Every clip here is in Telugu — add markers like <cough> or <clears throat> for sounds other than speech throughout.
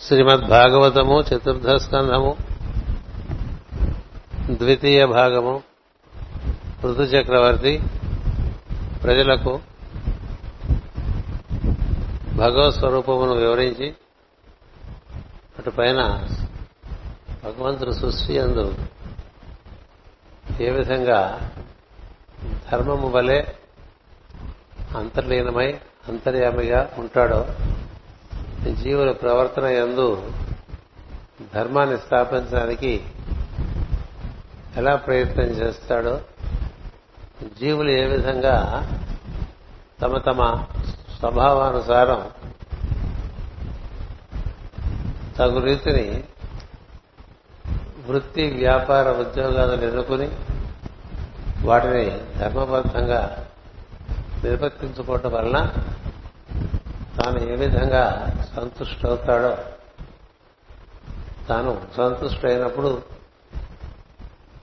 శ్రీమద్ భాగవతము చతుర్థ స్కంధము ద్వితీయ భాగము ఋతు చక్రవర్తి ప్రజలకు భగవత్ స్వరూపమును వివరించి అటు పైన భగవంతుడు సృష్టి అందు ఏ విధంగా ధర్మము వలె అంతర్లీనమై అంతర్యామిగా ఉంటాడో జీవుల ప్రవర్తన ఎందు ధర్మాన్ని స్థాపించడానికి ఎలా ప్రయత్నం చేస్తాడో జీవులు ఏ విధంగా తమ తమ స్వభావానుసారం తగు రీతిని వృత్తి వ్యాపార ఉద్యోగాలను ఎన్నుకుని వాటిని ధర్మబద్ధంగా నిర్వర్తించుకోవటం వలన తాను ఏ విధంగా సంతుష్టవుతాడో తాను సంతుష్టైనప్పుడు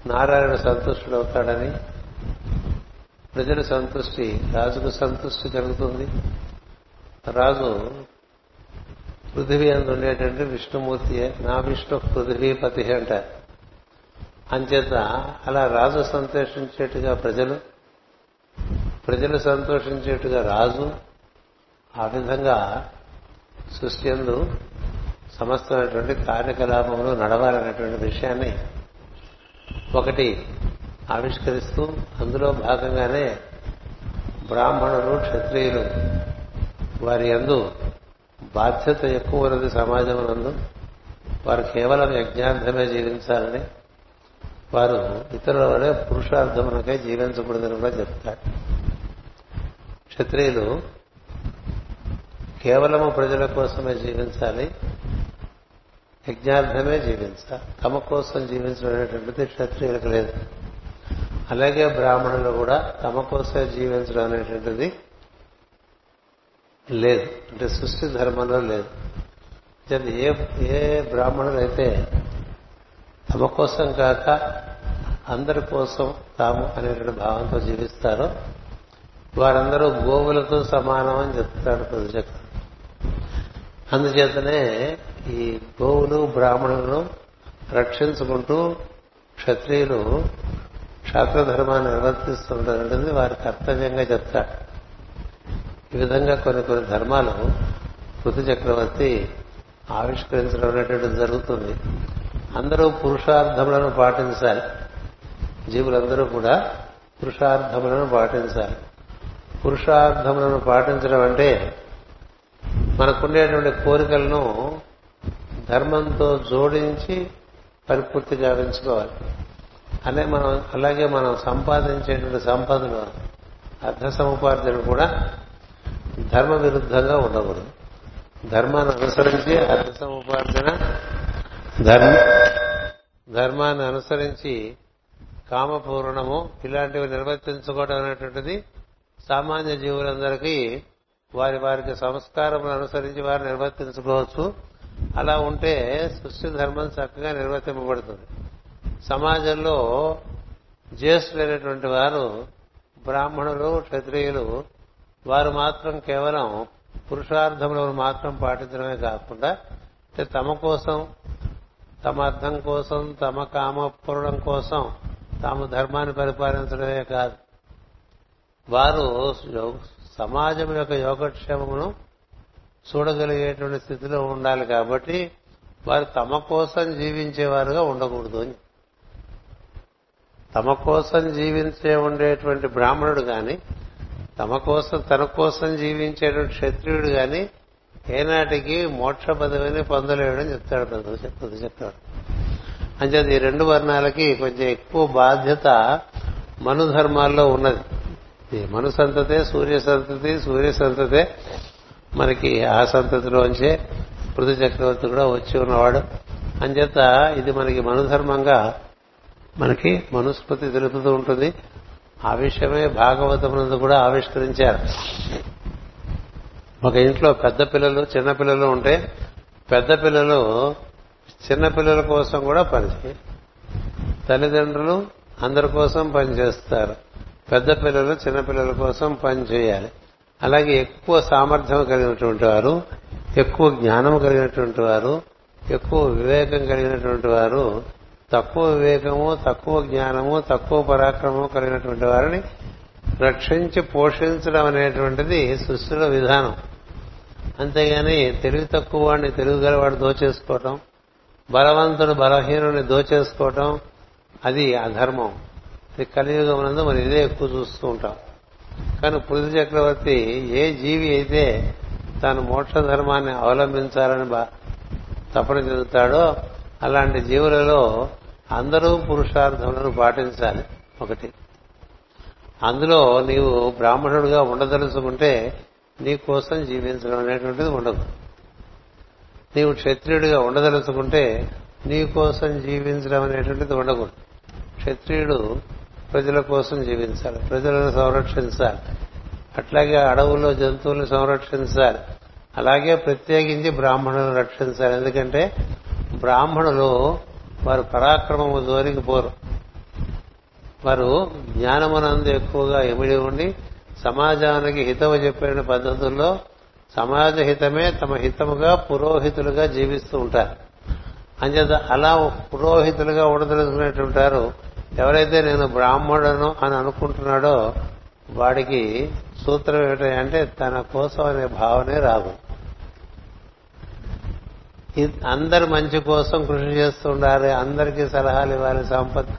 నారాయణ సంతుష్టుడవుతాడని ప్రజల సంతృష్టి రాజుకు సంతృష్టి కలుగుతుంది. రాజు పృథివీ అందు ఉండేటువంటి విష్ణుమూర్తియే నా విష్ణు పృథివీపతి అంట. అంచేత అలా రాజు సంతోషించేట్టుగా ప్రజలు ప్రజలు సంతోషించేట్టుగా రాజు ఆ విధంగా సృష్టి ఎందు సమస్తమైనటువంటి కార్యకలాపములు నడవాలనేటువంటి విషయాన్ని ఒకటి ఆవిష్కరిస్తూ అందులో భాగంగానే బ్రాహ్మణులు క్షత్రియులు వారి అందు బాధ్యత ఎక్కువ ఉన్నది సమాజం నందు వారు కేవలం యజ్ఞార్థమే జీవించాలని వారు ఇతరుల వలె పురుషార్థమునకే జీవించకూడదని కూడా చెప్తారు. క్షత్రియులు కేవలము ప్రజల కోసమే జీవించాలి యజ్ఞార్థమే జీవించాలి తమ కోసం జీవించడం అనేటువంటిది క్షత్రియులకు లేదు. అలాగే బ్రాహ్మణులు కూడా తమ కోసమే జీవించడం అనేటువంటిది లేదు. అంటే సృష్టి ధర్మంలో లేదు. ఏ ఏ బ్రాహ్మణులు అయితే తమ కోసం కాక అందరి కోసం తాము అనేటువంటి భావంతో జీవిస్తారో వారందరూ గోవులతో సమానం అని చెప్తాడు ప్రజలకు అందుచేతనే ఈ గోవులు బ్రాహ్మణులను రక్షించుకుంటూ క్షత్రియులు క్షాత్రధర్మాన్ని నిర్వర్తిస్తుంటారంటే వారి కర్తవ్యంగా చెప్తారు. ఈ విధంగా కొన్ని కొన్ని ధర్మాలు పృథు చక్రవర్తి ఆవిష్కరించడం అనేటువంటిది జరుగుతుంది. అందరూ పురుషార్థములను పాటించాలి. జీవులందరూ కూడా పురుషార్థములను పాటించాలి. పురుషార్థములను పాటించడం అంటే మనకుండేటువంటి కోరికలను ధర్మంతో జోడించి పరిపూర్తి గావించుకోవాలి అనే మనం అలాగే మనం సంపాదించేటువంటి సంపదలు అర్థ సముపార్జన కూడా ధర్మ విరుద్ధంగా ఉండకూడదు. ధర్మాన్ని అనుసరించి అర్థ సముపార్జన ధర్మ ధర్మాన్ని అనుసరించి కామపూర్ణము ఇలాంటివి నిర్వర్తించుకోవడం అనేటువంటిది సామాన్య జీవులందరికీ వారి వారికి సంస్కారములు అనుసరించి వారు నిర్వర్తించుకోవచ్చు. అలా ఉంటే సృష్టి ధర్మం చక్కగా నిర్వర్తింపబడుతుంది. సమాజంలో జ్యేష్ఠులైనటువంటి వారు బ్రాహ్మణులు క్షత్రియులు వారు మాత్రం కేవలం పురుషార్థములను మాత్రం పాటించడమే కాకుండా తమ కోసం తమ అర్థం కోసం తమ కామపూర్ణం కోసం తాము ధర్మాన్ని పరిపాలించడమే కాదు. వారు సమాజం యొక్క యోగక్షేమమును చూడగలిగేటువంటి స్థితిలో ఉండాలి కాబట్టి వారు తమ కోసం జీవించేవారుగా ఉండకూడదు అని. తమ కోసం జీవించే ఉండేటువంటి బ్రాహ్మణుడు కాని తమ కోసం తన కోసం జీవించేటువంటి క్షత్రియుడు కాని ఏనాటికి మోక్ష పదవిని పొందలేడని చెప్తాడు చెప్తుంది చెప్తాడు. అంచేది ఈ రెండు వర్ణాలకి కొంచెం ఎక్కువ బాధ్యత మనుధర్మాల్లో ఉన్నది. మను సంతతే సూర్య సంతతి సూర్య సంతతే. మనకి ఆ సంతతిలోంచే పృథు చక్రవర్తి కూడా వచ్చి ఉన్నవాడు. అంచేత ఇది మనకి మనుధర్మంగా మనకి మనుస్మృతి తెలుపుతూ ఉంటుంది. ఆ విషయమే భాగవతమునందు కూడా ఆవిష్కరించారు. ఒక ఇంట్లో పెద్ద పిల్లలు చిన్న పిల్లలు ఉంటే పెద్ద పిల్లలు చిన్న పిల్లల కోసం కూడా పనిచేయాలి తల్లిదండ్రులు అందరి కోసం పనిచేస్తారు పెద్ద పిల్లలు చిన్న పిల్లల కోసం పనిచేయాలి అలాగే ఎక్కువ సామర్థ్యం కలిగినటువంటి వారు ఎక్కువ జ్ఞానం కలిగినటువంటి వారు ఎక్కువ వివేకం కలిగినటువంటి వారు తక్కువ వివేకము తక్కువ జ్ఞానము తక్కువ పరాక్రమము కలిగినటువంటి వారిని రక్షించి పోషించడం అనేటువంటిది సృష్టిలో విధానం. అంతేగాని తెలివి తక్కువ వాడిని తెలివి గలవాడు దోచేసుకోవటం బలవంతుడు బలహీనుని దోచేసుకోవటం అది అధర్మం. కలియుగమునందు మనం ఇదే ఎక్కువ చూస్తూ ఉంటాం. కానీ పృథ్వీ చక్రవర్తి ఏ జీవి అయితే తాను మోక్ష ధర్మాన్ని అవలంబించాలని తపన చెందుతాడో అలాంటి జీవులలో అందరూ పురుషార్థములను పాటించాలి. ఒకటి. అందులో నీవు బ్రాహ్మణుడుగా ఉండదలుచుకుంటే నీ కోసం జీవించడం అనేటువంటిది ఉండదు. నీవు క్షత్రియుడిగా ఉండదలుచుకుంటే నీ కోసం జీవించడం అనేటువంటిది ఉండకూడదు. క్షత్రియుడు ప్రజల కోసం జీవించాలి ప్రజలను సంరక్షించాలి. అట్లాగే అడవుల్లో జంతువులను సంరక్షించాలి. అలాగే ప్రత్యేకించి బ్రాహ్మణులను రక్షించాలి. ఎందుకంటే బ్రాహ్మణులు వారు పరాక్రమము జోలికి పోరు. వారు జ్ఞానమునందు ఎక్కువగా ఇమిడి ఉండి సమాజానికి హితము చెప్పిన పద్ధతుల్లో సమాజ హితమే తమ హితముగా పురోహితులుగా జీవిస్తూ ఉంటారు. అంచేత అలా పురోహితులుగా ఉండదలుచుకునేటుంటారు ఎవరైతే నేను బ్రాహ్మణుడను అని అనుకుంటున్నాడో వాడికి సూత్రం ఏమిటంటే తన కోసం అనే భావనే రాదు. అందరి మంచి కోసం కృషి చేస్తూ ఉండాలి అందరికీ సలహాలు ఇవ్వాలి సంపత్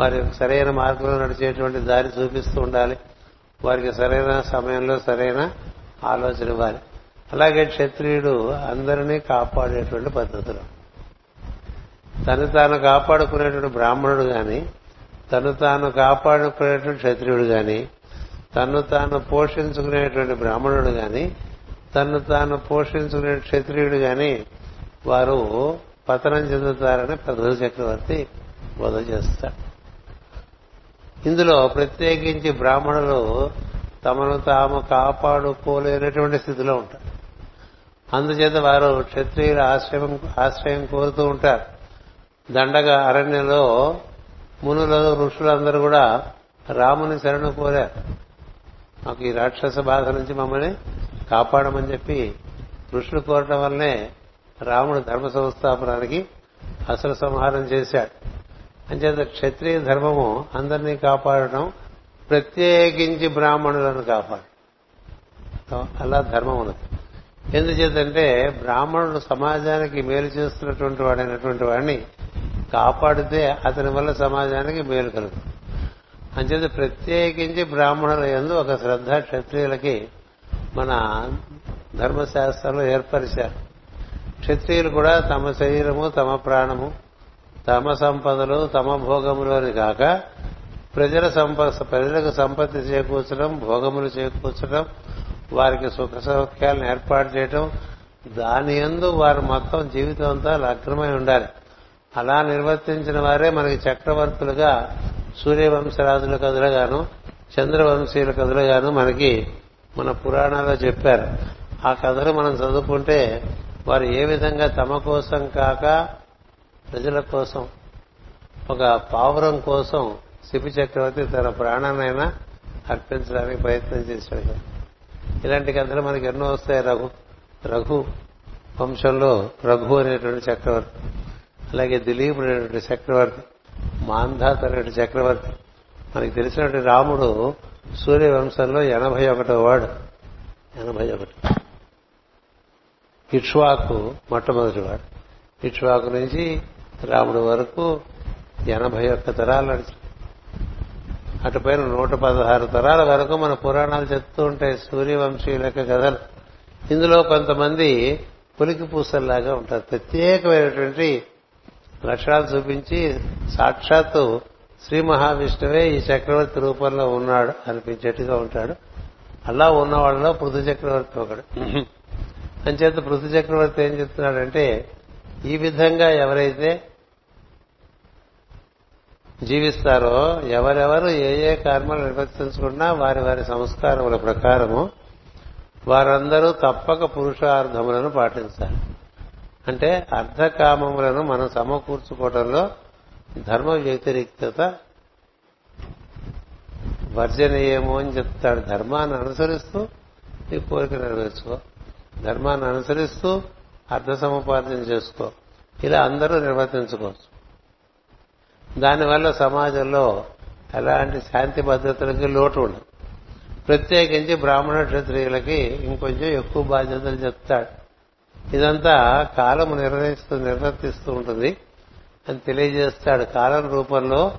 వారి సరైన మార్గంలో నడిచేటువంటి దారి చూపిస్తూ ఉండాలి వారికి సరైన సమయంలో సరైన ఆలోచన ఇవ్వాలి. అలాగే క్షత్రియుడు అందరినీ కాపాడేటువంటి పద్ధతులు. తను తాను కాపాడుకునేటువంటి బ్రాహ్మణుడు గాని తను తాను కాపాడుకునేటువంటి క్షత్రియుడు గాని తను తాను పోషించుకునేటువంటి బ్రాహ్మణుడు గాని తను తాను పోషించుకునే క్షత్రియుడు గాని వారు పతనం చెందుతారని ప్రధాన చక్రవర్తి బోధ చేస్తాడు ఇందులో ప్రత్యేకించి బ్రాహ్మణులు తమను తాము కాపాడుకోలేనటువంటి స్థితిలో ఉంటారు. అందుచేత వారు క్షత్రియుల ఆశ్రయం ఆశ్రయం కోరుతూ ఉంటారు. దండగ అరణ్యంలో మునులు ఋషులందరూ కూడా రాముని శరణు కోరారు. మాకు ఈ రాక్షస బాధ నుంచి మమ్మల్ని కాపాడమని చెప్పి ఋషులు కోరటం వల్లనే రాముడు ధర్మ సంస్థాపనానికి అసలు సంహారం చేశాడు. అంచేత క్షత్రియ ధర్మము అందరినీ కాపాడటం ప్రత్యేకించి బ్రాహ్మణులను కాపాడు అలా ధర్మం ఉన్నది. ఎందుచేతంటే బ్రాహ్మణుడు సమాజానికి మేలు చేస్తున్నటువంటి వాడైనటువంటి వాడిని కాపాడితే అతని వల్ల సమాజానికి మేలు కలుగుతుంది. అంచేత ప్రత్యేకించి బ్రాహ్మణుల ఎందు ఒక శ్రద్ధ క్షత్రియులకి మన ధర్మశాస్త్రంలో ఏర్పరిచారు. క్షత్రియులు కూడా తమ శరీరము తమ ప్రాణము తమ సంపదలు తమ భోగములోని కాక ప్రజల సంపద ప్రజలకు సంపత్తి చేకూర్చడం భోగములు చేకూర్చడం వారికి సుఖ సౌఖ్యాలను ఏర్పాటు చేయటం దాని ఎందు వారు మొత్తం జీవితం అంతా లగ్నమై ఉండాలి. అలా నిర్వర్తించిన వారే మనకి చక్రవర్తులుగా సూర్యవంశరాజుల కథలుగాను చంద్రవంశీయుల కథలుగాను మనకి మన పురాణాల్లో చెప్పారు. ఆ కథలు మనం చదువుకుంటే వారు ఏ విధంగా తమ కోసం కాక ప్రజల కోసం ఒక పావురం కోసం సిపి చక్రవర్తి తన ప్రాణాన్నైనా అర్పించడానికి ప్రయత్నం చేశాడు ఇలాంటి కథలు మనకి ఎన్నో వస్తాయి. రఘు రఘు వంశంలో రఘు అనేటువంటి చక్రవర్తి. అలాగే దిలీప్ అనేటువంటి చక్రవర్తి మాంధాత్ అనేటువంటి చక్రవర్తి. మనకి తెలిసినటువంటి రాముడు సూర్యవంశంలో ఎనభై ఒకటో వాడు. ఎనభై ఒకటి. ఇక్ష్వాకు మొట్టమొదటి వాడు. ఇక్ష్వాకు నుంచి రాముడు వరకు ఎనభై ఒక్క తరాలు నడిచి అటుపైన నూట పదహారు తరాల వరకు మన పురాణాలు చెప్తూ ఉంటాయి సూర్యవంశీయుల యొక్క కథలు. ఇందులో కొంతమంది పులికి పూసల్లాగా ఉంటారు. ప్రత్యేకమైనటువంటి లక్షణాలు చూపించి సాక్షాత్తు శ్రీ మహావిష్ణువే ఈ చక్రవర్తి రూపంలో ఉన్నాడు అనిపించేట్టుగా ఉంటాడు. అలా ఉన్న వాళ్ళలో పృథు చక్రవర్తి ఒకడు. అంచేత పృథు చక్రవర్తి ఏం చెప్తున్నాడంటే ఈ విధంగా ఎవరైతే జీవిస్తారో ఎవరెవరు ఏ ఏ కర్మలు నిర్వర్తించుకున్నా వారి వారి సంస్కారముల ప్రకారము వారందరూ తప్పక పురుషార్థములను పాటించాలి. అంటే అర్ధకామములను మనం సమకూర్చుకోవడంలో ధర్మ వ్యతిరేక్తత వర్జనీయము అని చెప్తాడు. ధర్మాన్ని అనుసరిస్తూ నీ కోరిక నెరవేర్చుకో. ధర్మాన్ని అనుసరిస్తూ అర్థ సముపార్జన చేసుకో. ఇలా అందరూ నిర్వర్తించుకోవచ్చు. దానివల్ల సమాజంలో ఎలాంటి శాంతి భద్రతలకి లోటు ఉండదు. ప్రత్యేకించి బ్రాహ్మణ క్షత్రియులకి ఇంకొంచెం ఎక్కువ బాధ్యతలు చెప్తాడు. ఇదంతా కాలము నిర్ణయిస్తూ నిర్వర్తిస్తూ ఉంటుంది. అని తెలియజేస్తాడు కాలం రూపంలో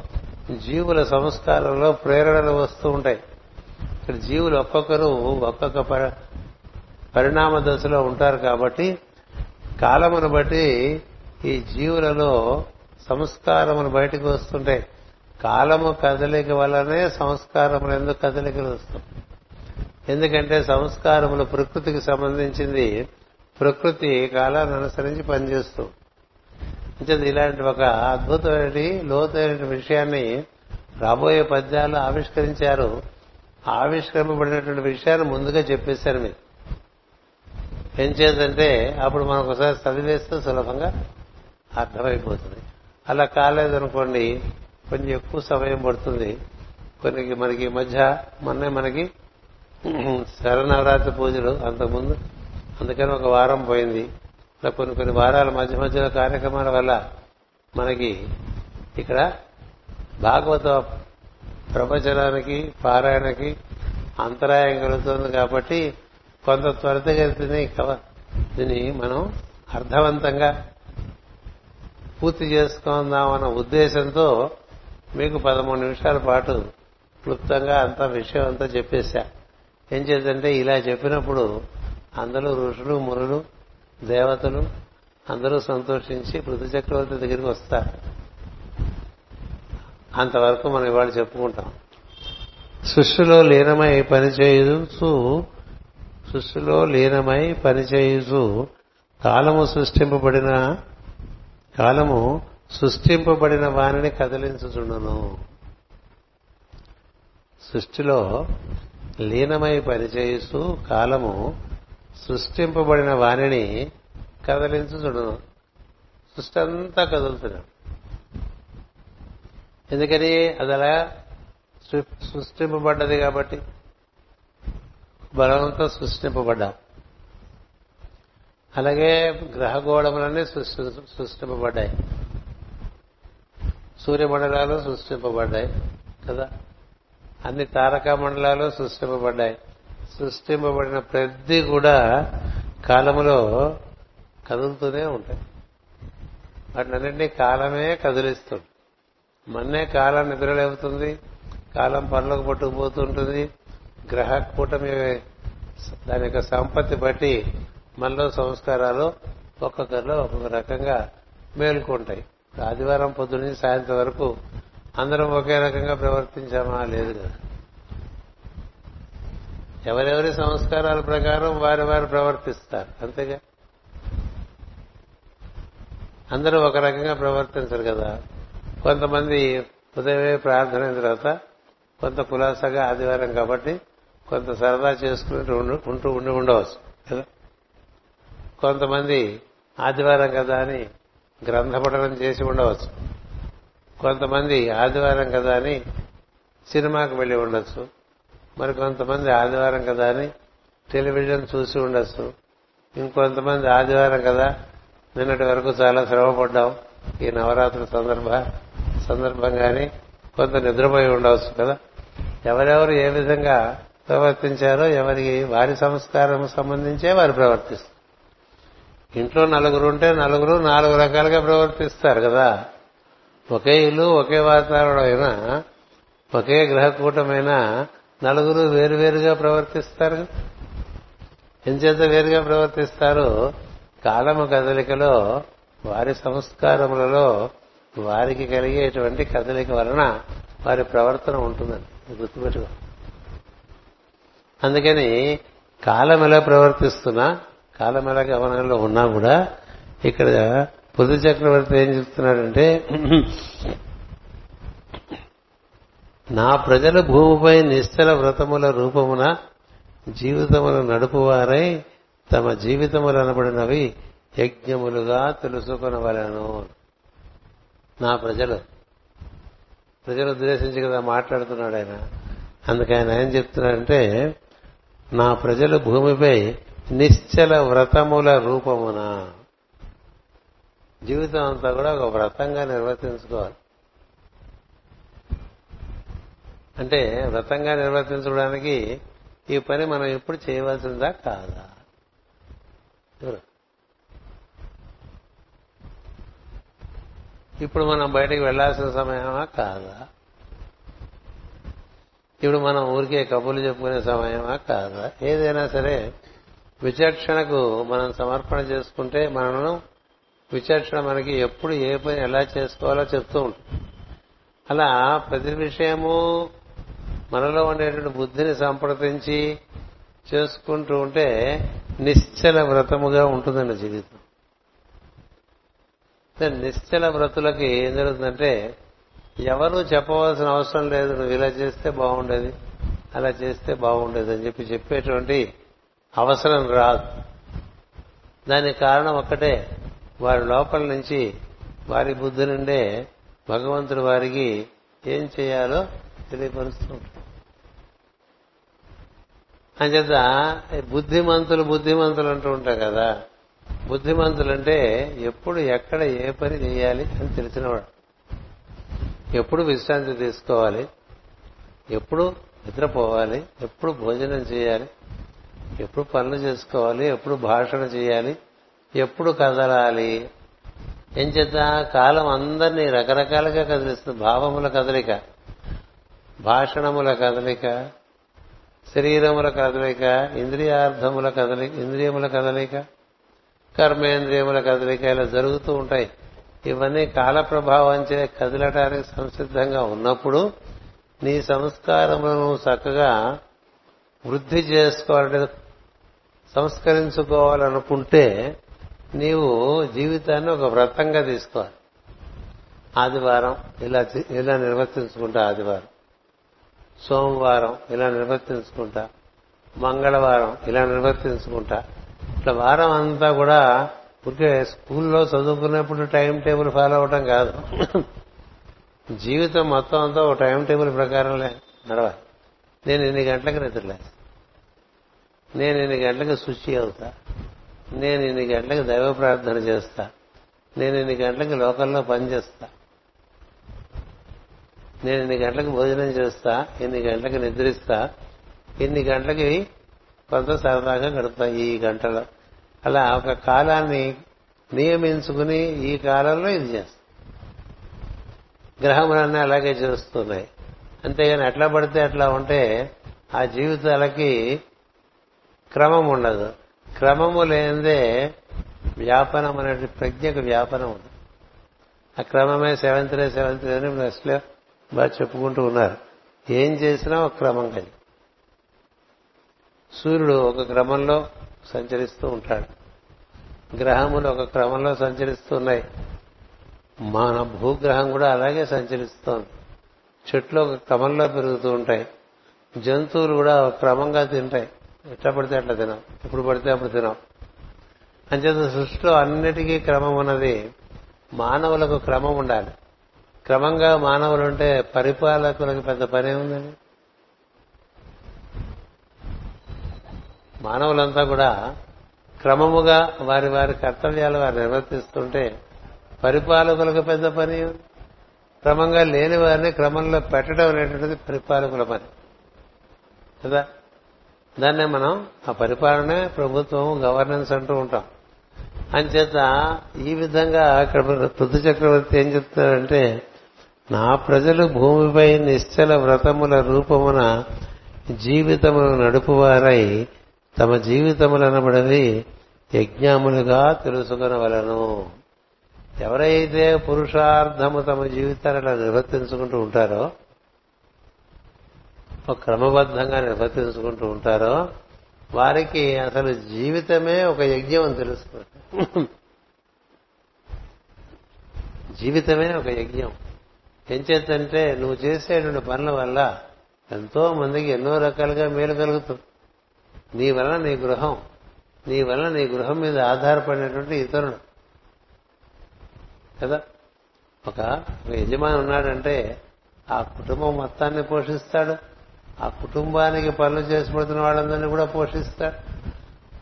జీవుల సంస్కారంలో ప్రేరణలు వస్తూ ఉంటాయి. ఇక్కడ జీవులు ఒక్కొక్కరు ఒక్కొక్క పరిణామ దశలో ఉంటారు కాబట్టి కాలమును బట్టి ఈ జీవులలో సంస్కారములు బయటకు వస్తుంటాయి. కాలము కదలిక వల్లనే సంస్కారములు ఎందుకు కదలికలు వస్తాం ఎందుకంటే సంస్కారములు ప్రకృతికి సంబంధించింది. ప్రకృతి కాలాన్ని అనుసరించి పనిచేస్తూ. అంటే ఇలాంటి ఒక అద్భుతమైన లోతైన విషయాన్ని రాబోయే పద్యాలు ఆవిష్కరించారు. ఆవిష్కరింపబడినటువంటి విషయాన్ని ముందుగా చెప్పేశారు మీరు. ఏం చేద్దంటే అప్పుడు మనకు ఒకసారి చదివేస్తే సులభంగా అర్థమైపోతుంది. అలా కాలేదనుకోండి కొంచెం ఎక్కువ సమయం పడుతుంది. కొన్ని మనకి ఈ మధ్య మొన్నే మనకి శరనవరాత్రి పూజలు అంతకుముందు అందుకని ఒక వారం పోయింది. ఇలా కొన్ని కొన్ని వారాల మధ్య మధ్యలో కార్యక్రమాల వల్ల మనకి ఇక్కడ భాగవత ప్రపంచానికి పారాయణకి అంతరాయం కలుగుతుంది కాబట్టి కొంత త్వరితగతిని కవ- దీన్ని మనం అర్థవంతంగా పూర్తి చేసుకుందామన్న ఉద్దేశంతో మీకు పదమూడు నిమిషాల పాటు క్లుప్తంగా అంత విషయం అంతా చెప్పేశా. ఏం చేద్దంటే ఇలా చెప్పినప్పుడు అందరూ ఋషులు మునులు దేవతలు అందరూ సంతోషించి పృథు చక్రవర్తి దగ్గరికి వస్తారు. అంతవరకు మనం ఇవాళ చెప్పుకుంటాం. సృష్టిలో లీనమై పనిచేయుచు సృష్టిలో లీనమై పనిచేయుచు కాలము సృష్టింపబడిన కాలము సృష్టింపబడిన వానిని కదిలించుచుండును. సృష్టిలో లీనమై పనిచేయుస్తూ కాలము సృష్టింపబడిన వాణిని కదిలించుచుండును సృష్టి అంతా కదులుతున్నాడు. ఎందుకని? అది అలా సృష్టింపబడ్డది కాబట్టి. బలవంతో సృష్టింపబడ్డా. అలాగే గ్రహగోళములన్నీ సృష్టి సృష్టింపబడ్డాయి. సూర్యమండలాలు సృష్టింపబడ్డాయి కదా? అన్ని తారకా మండలాలు సృష్టింపబడ్డాయి. సృష్టింపబడిన ప్రతి కూడా కాలములో కదులుతూనే ఉంటాయి. వాటినన్నింటినీ కాలమే కదిలిస్తుంది. మన్నే కాలం నిద్రలేపుతుంది కాలం పనులకు పట్టుకుపోతుంటుంది గ్రహ కూటమి దాని యొక్క సంపత్తి బట్టి మనలో సంస్కారాలు ఒక్కొక్కరిలో ఒక్కొక్క రకంగా మేలుకుంటాయి. ఆదివారం పొద్దున్న నుంచి సాయంత్రం వరకు అందరం ఒకే రకంగా ప్రవర్తించామా? లేదు కదా. ఎవరెవరి సంస్కారాల ప్రకారం వారి వారు ప్రవర్తిస్తారు అంతేగా? అందరూ ఒక రకంగా ప్రవర్తించరు కదా. కొంతమంది ఉదయమే ప్రార్థన అయిన తర్వాత కొంత కులాసగా ఆదివారం కాబట్టి కొంత సరదా చేసుకుంటూ ఉంటూ ఉండి ఉండవచ్చు కదా? కొంతమంది ఆదివారం కదా అని గ్రంథపఠనం చేసి ఉండవచ్చు. కొంతమంది ఆదివారం కదా అని సినిమాకి వెళ్ళి ఉండొచ్చు. మరి కొంతమంది ఆదివారం కదా అని టెలివిజన్ చూసి ఉండొచ్చు. ఇంకొంతమంది ఆదివారం కదా నిన్నటి వరకు చాలా శ్రమపడ్డాం ఈ నవరాత్రి సందర్భ సందర్భంగానే కొంత నిద్రపోయి ఉండవచ్చు కదా. ఎవరెవరు ఏ విధంగా ప్రవర్తించారో ఎవరికి వారి సంస్కారం సంబంధించే వారు ప్రవర్తిస్తారు. ఇంట్లో నలుగురు ఉంటే నలుగురు నాలుగు రకాలుగా ప్రవర్తిస్తారు కదా. ఒకే ఇల్లు ఒకే వాతావరణం అయినా ఒకే గ్రహకూటమైనా నలుగురు వేరువేరుగా ప్రవర్తిస్తారు. ఎంచేత వేరుగా ప్రవర్తిస్తారు కాలము కదలికలో వారి సంస్కారములలో వారికి కలిగేటువంటి కదలిక వలన వారి ప్రవర్తన ఉంటుందండి. ఇది గుర్తుపెట్టుకో. అందుకని కాలం ఎలా ప్రవర్తిస్తున్నా కాలం ఎలా గమనంలో ఉన్నా కూడా ఇక్కడ పొద్దు చక్రవర్తి ఏం చెప్తున్నాడంటే నా ప్రజల భూమిపై నిశ్చల వ్రతముల రూపమున జీవితములు నడుపువారై తమ జీవితములు అనబడినవి యజ్ఞములుగా తెలుసుకునవలను. నా ప్రజలు. ప్రజలు ఉద్దేశించి కదా మాట్లాడుతున్నాడు ఆయన. అందుకే ఆయన ఏం చెప్తున్నాడంటే నా ప్రజలు భూమిపై నిశ్చల వ్రతముల రూపమున. జీవితం అంతా కూడా ఒక వ్రతంగా నిర్వర్తించుకోవాలి. అంటే వ్రతంగా నిర్వర్తించడానికి ఈ పని మనం ఎప్పుడు చేయవలసిందా కాదా? ఇప్పుడు మనం బయటకు వెళ్ళాల్సిన సమయమా కాదా? ఇప్పుడు మనం ఊరికే కబుర్లు చెప్పుకునే సమయమా కాదా? ఏదైనా సరే విచక్షణకు మనం సమర్పణ చేసుకుంటే మనను విచక్షణ మనకి ఎప్పుడు ఏ పని ఎలా చేసుకోవాలో చెప్తూ ఉంటుంది అలా ప్రతి విషయము మనలో ఉండేటువంటి బుద్ధిని సంప్రదించి చేసుకుంటూ ఉంటే నిశ్చల వ్రతముగా ఉంటుందండి జీవితం. నిశ్చల వ్రతులకి ఏం జరుగుతుందంటే ఎవరు చెప్పవలసిన అవసరం లేదు నువ్వు ఇలా చేస్తే బాగుండేది అలా చేస్తే బాగుండేది అని చెప్పి చెప్పేటువంటి అవసరం రాదు. దానికి కారణం ఒక్కటే వారి లోపల నుంచి వారి బుద్ధి నుండే భగవంతుడు వారికి ఏం చేయాలో తెలియపరుస్తూ ఉంటాడు. అంచేత బుద్ధిమంతులు బుద్ధిమంతులు అంటూ ఉంటాం కదా. బుద్ధిమంతులు అంటే ఎప్పుడు ఎక్కడ ఏ పని చేయాలి అని తెలిసినవాడు. ఎప్పుడు విశ్రాంతి తీసుకోవాలి ఎప్పుడు నిద్రపోవాలి ఎప్పుడు భోజనం చేయాలి ఎప్పుడు పనులు చేసుకోవాలి ఎప్పుడు భాషణ చేయాలి ఎప్పుడు కదలాలి. ఏం చేత కాలం అందరినీ రకరకాలుగా కదిలిస్తుంది. భావముల కదలిక భాషణముల కదలిక శరీరముల కదలిక ఇంద్రియార్థముల కదలిక ఇంద్రియముల కదలిక కర్మేంద్రియముల కదలిక ఇలా జరుగుతూ ఉంటాయి. ఇవన్నీ కాల ప్రభావం చే కదలటానికి సంసిద్ధంగా ఉన్నప్పుడు నీ సంస్కారములను చక్కగా వృద్ధి చేసుకోవాలంటే సంస్కరించుకోవాలనుకుంటే నీవు జీవితాన్ని ఒక వ్రతంగా తీసుకోవాలి. ఆదివారం ఇలా ఇలా నిర్వర్తించుకుంటా ఆదివారం. సోమవారం ఇలా నిర్వర్తించుకుంటా మంగళవారం ఇలా నిర్వర్తించుకుంటా. ఇట్లా వారం అంతా కూడా ఊరికే స్కూల్లో చదువుకున్నప్పుడు టైం టేబుల్ ఫాలో అవటం కాదు. జీవితం మొత్తం అంతా ఒక టైం టేబుల్ ప్రకారం నడవాలి. నేను ఎన్ని గంటలకు నిద్రలేస్తా నేను ఇన్ని గంటలకు శుచి అవుతా? నేను ఇన్ని గంటలకు దైవ ప్రార్థన చేస్తా? నేను ఇన్ని గంటలకు లోకల్లో పనిచేస్తా? నేను ఇన్ని గంటలకు భోజనం చేస్తా ఇన్ని గంటలకు నిద్రిస్తా ఇన్ని గంటలకి కొంత సరదాగా గడుపుతా ఈ గంటలో. అలా ఒక కాలాన్ని నియమించుకుని ఈ కాలంలో ఇది చేస్తా. గ్రహములన్నీ అలాగే చేస్తున్నాయి. అంతేగాని ఎట్లా పడితే అట్లా ఉంటే ఆ జీవితాలకి క్రమం ఉండదు. క్రమము లేనిదే వ్యాపనం అనే ప్రజ్ఞకు వ్యాపనం ఉంది ఆ క్రమమే సెవెంత్ డే సెవెంత్ డే అని బాగా చెప్పుకుంటూ ఉన్నారు. ఏం చేసినా ఒక క్రమం కలిగి. సూర్యుడు ఒక క్రమంలో సంచరిస్తూ ఉంటాడు. గ్రహములు ఒక క్రమంలో సంచరిస్తున్నాయి మన భూగ్రహం కూడా అలాగే సంచరిస్తోంది. చెట్లు ఒక క్రమంలో పెరుగుతూ ఉంటాయి. జంతువులు కూడా ఒక క్రమంగా తింటాయి. ఎట్లా పడితే అట్లా తినాం. ఎప్పుడు పడితే అప్పుడు తినాం. అంచేత సృష్టిలో అన్నిటికీ క్రమం ఉన్నది మానవులకు క్రమం ఉండాలి. క్రమంగా మానవులు ఉంటే పరిపాలకులకు పెద్ద పని ఉందండి. మానవులంతా కూడా క్రమముగా వారి వారి కర్తవ్యాలు వారు నిర్వర్తిస్తుంటే పరిపాలకులకు పెద్ద పని. క్రమంగా లేని వారిని క్రమంలో పెట్టడం అనేటువంటిది పరిపాలకుల పని. కదా? దాన్నే మనం ఆ పరిపాలనే ప్రభుత్వం గవర్నెన్స్ అంటూ ఉంటాం. అంచేత ఈ విధంగా ఇక్కడ పృథు చక్రవర్తి ఏం చెప్తాడంటే నా ప్రజలు భూమిపై నిశ్చల వ్రతముల రూపమున జీవితమును నడుపువారై తమ జీవితములనబడవి యజ్ఞములుగా తెలుసుకునవలను. ఎవరైతే పురుషార్థము తమ జీవితాలను నిర్వర్తించుకుంటూ ఉంటారో క్రమబద్ధంగా నిర్వర్తించుకుంటూ ఉంటారో వారికి అసలు జీవితమే ఒక యజ్ఞం అని తెలుసుకుంటారు జీవితమే ఒక యజ్ఞం. ఎంచేతంటే నువ్వు చేసేటువంటి పనుల వల్ల ఎంతో మందికి ఎన్నో రకాలుగా మేలు కలుగుతుంది నీ వలన నీ గృహం నీ వలన నీ గృహం మీద ఆధారపడినటువంటి ఇతరులు. కదా? ఒక యజమాని ఉన్నాడంటే ఆ కుటుంబం మొత్తాన్ని పోషిస్తాడు. ఆ కుటుంబానికి పనులు చేసి పెడుతున్న వాళ్ళందరినీ కూడా పోషిస్తాడు.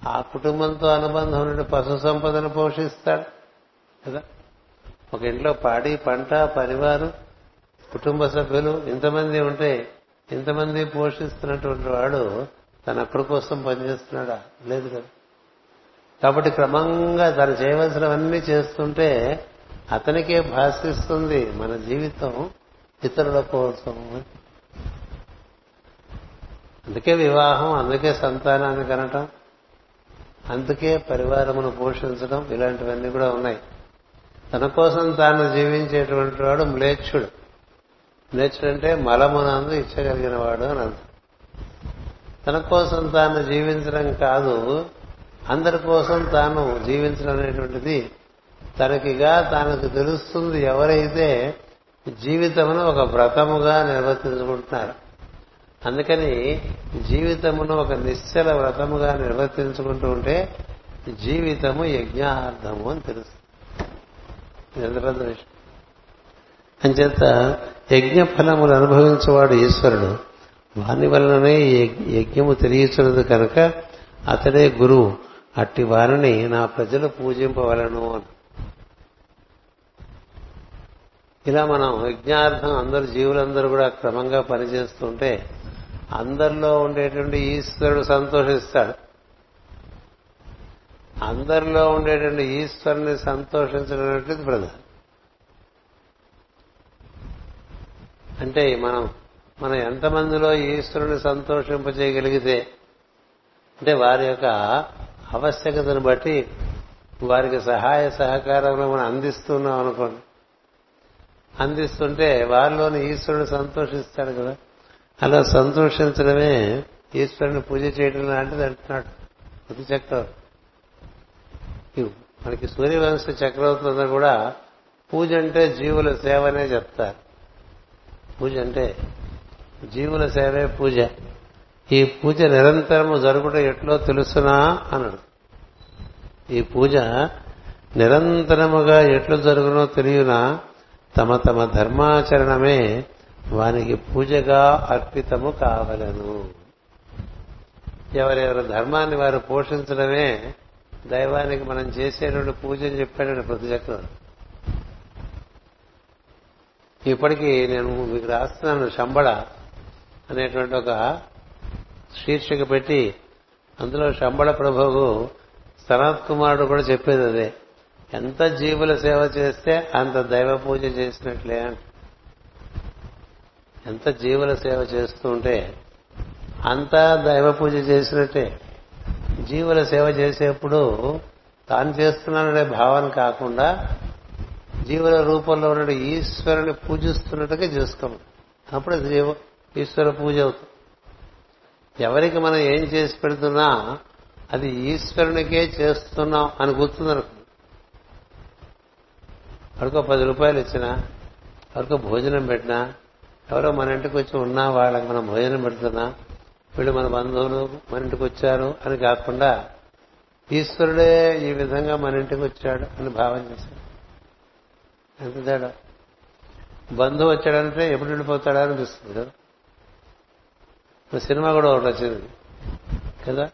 ఆ కుటుంబంతో అనుబంధం నుండి పశు సంపదను పోషిస్తాడు. కదా? ఒక ఇంట్లో పాడి పంట పరివారం కుటుంబ సభ్యులు ఇంతమంది ఉంటే ఇంతమంది పోషిస్తున్నటువంటి వాడు తన అక్కడి కోసం పనిచేస్తున్నాడా? లేదు కదా. కాబట్టి క్రమంగా తను చేయవలసినవన్నీ చేస్తుంటే అతనికే భాషిస్తుంది మన జీవితం ఇతరుల కోసం. అందుకే వివాహం అందుకే సంతానాన్ని కనటం అందుకే పరివారమును పోషించడం ఇలాంటివన్నీ కూడా ఉన్నాయి. తన కోసం తాను జీవించేటువంటి వాడు మ్లేచ్చుడు మ్లేచ్చుడు అంటే మలమునందు ఇచ్చగలిగిన వాడు అని అర్థం. తన కోసం తాను జీవించడం కాదు అందరి కోసం తాను జీవించడం అనేటువంటిది తనకిగా తనకు తెలుస్తుంది ఎవరైతే జీవితమును ఒక వ్రతముగా నిర్వర్తించుకుంటున్నారు. అందుకని జీవితమును ఒక నిశ్చల వ్రతముగా నిర్వర్తించుకుంటూ ఉంటే జీవితము యజ్ఞార్థము అని తెలుస్తుంది. ఎంత పెద్ద విషయం. అంచేత యజ్ఞ ఫలములు అనుభవించేవాడు ఈశ్వరుడు. వాని వలననే యజ్ఞము తెలియచున్నది కనుక అతడే గురువు. అట్టి వారిని నా ప్రజలు పూజింపవలను అని. ఇలా మనం యజ్ఞార్థం అందరు జీవులందరూ కూడా క్రమంగా పనిచేస్తుంటే అందరిలో ఉండేటువంటి ఈశ్వరుడు సంతోషిస్తాడు. అందరిలో ఉండేటువంటి ఈశ్వరుని సంతోషించడం అనేది ప్రధానం. అంటే మనం మనం ఎంతమందిలో ఈశ్వరుని సంతోషింపజేయగలిగితే అంటే వారి యొక్క ఆవశ్యకతను బట్టి వారికి సహాయ సహకారంలో మనం అందిస్తున్నాం అనుకోండి. అందిస్తుంటే వారిలోని ఈశ్వరుని సంతోషిస్తాడు కదా. అలా సంతోషించడమే ఈశ్వరుని పూజ చేయడం లాంటిది అంటున్నాడు. ప్రతి చక్రవర్తి మనకి సూర్యవంశ చక్రవర్తులందరూ కూడా పూజ అంటే జీవుల సేవనే చెప్తారు. పూజ అంటే జీవుల సేవే పూజ. ఈ పూజ నిరంతరము జరుగుట ఎట్లో తెలుసునా అన్నాడు ఈ పూజ నిరంతరముగా ఎట్లు జరుగునో తెలియనా తమ తమ ధర్మాచరణమే వానికి పూజగా అర్పితము కావలను. ఎవరెవరి ధర్మాన్ని వారు పోషించడమే దైవానికి మనం చేసేటువంటి పూజ అని చెప్పాడు ప్రతి చక్రవర్తి. ఇప్పటికీ నేను మీకు రాస్తున్నాను శంబళ అనేటువంటి ఒక శీర్షిక పెట్టి అందులో శంబళ ప్రభువు సనత్ కుమారుడు కూడా చెప్పేది అదే. ఎంత జీవుల సేవ చేస్తే అంత దైవ పూజ చేసినట్లే అని. ఎంత జీవుల సేవ చేస్తూ ఉంటే అంతా దైవ పూజ చేసినట్టే. జీవుల సేవ చేసేప్పుడు తాను చేస్తున్నాననే భావన కాకుండా జీవుల రూపంలో ఉన్న ఈశ్వరుని పూజిస్తున్నట్టుగా చేసుకోమని అప్పుడు జీవ ఈశ్వర పూజ అవుతుంది ఎవరికి మనం ఏం చేసి పెడుతున్నా అది ఈశ్వరునికే చేస్తున్నాం అని గుర్తుందనుకో. ఎవరికో పది రూపాయలు ఇచ్చినా ఎవరికో భోజనం పెట్టినా ఎవరో మన ఇంటికి వచ్చి ఉన్నా వాళ్ళకి మనం భోజనం పెడుతున్నా వీళ్ళు మన బంధువులు మన ఇంటికి వచ్చారు అని కాకుండా ఈశ్వరుడే ఈ విధంగా మన ఇంటికి వచ్చాడు అని భావం చేశాడు. ఎంత తేడా బంధువు వచ్చాడంటే ఎప్పుడు వెళ్ళిపోతాడా అనిపిస్తుంది కదా? సినిమా కూడా ఒకటి వచ్చింది కదా?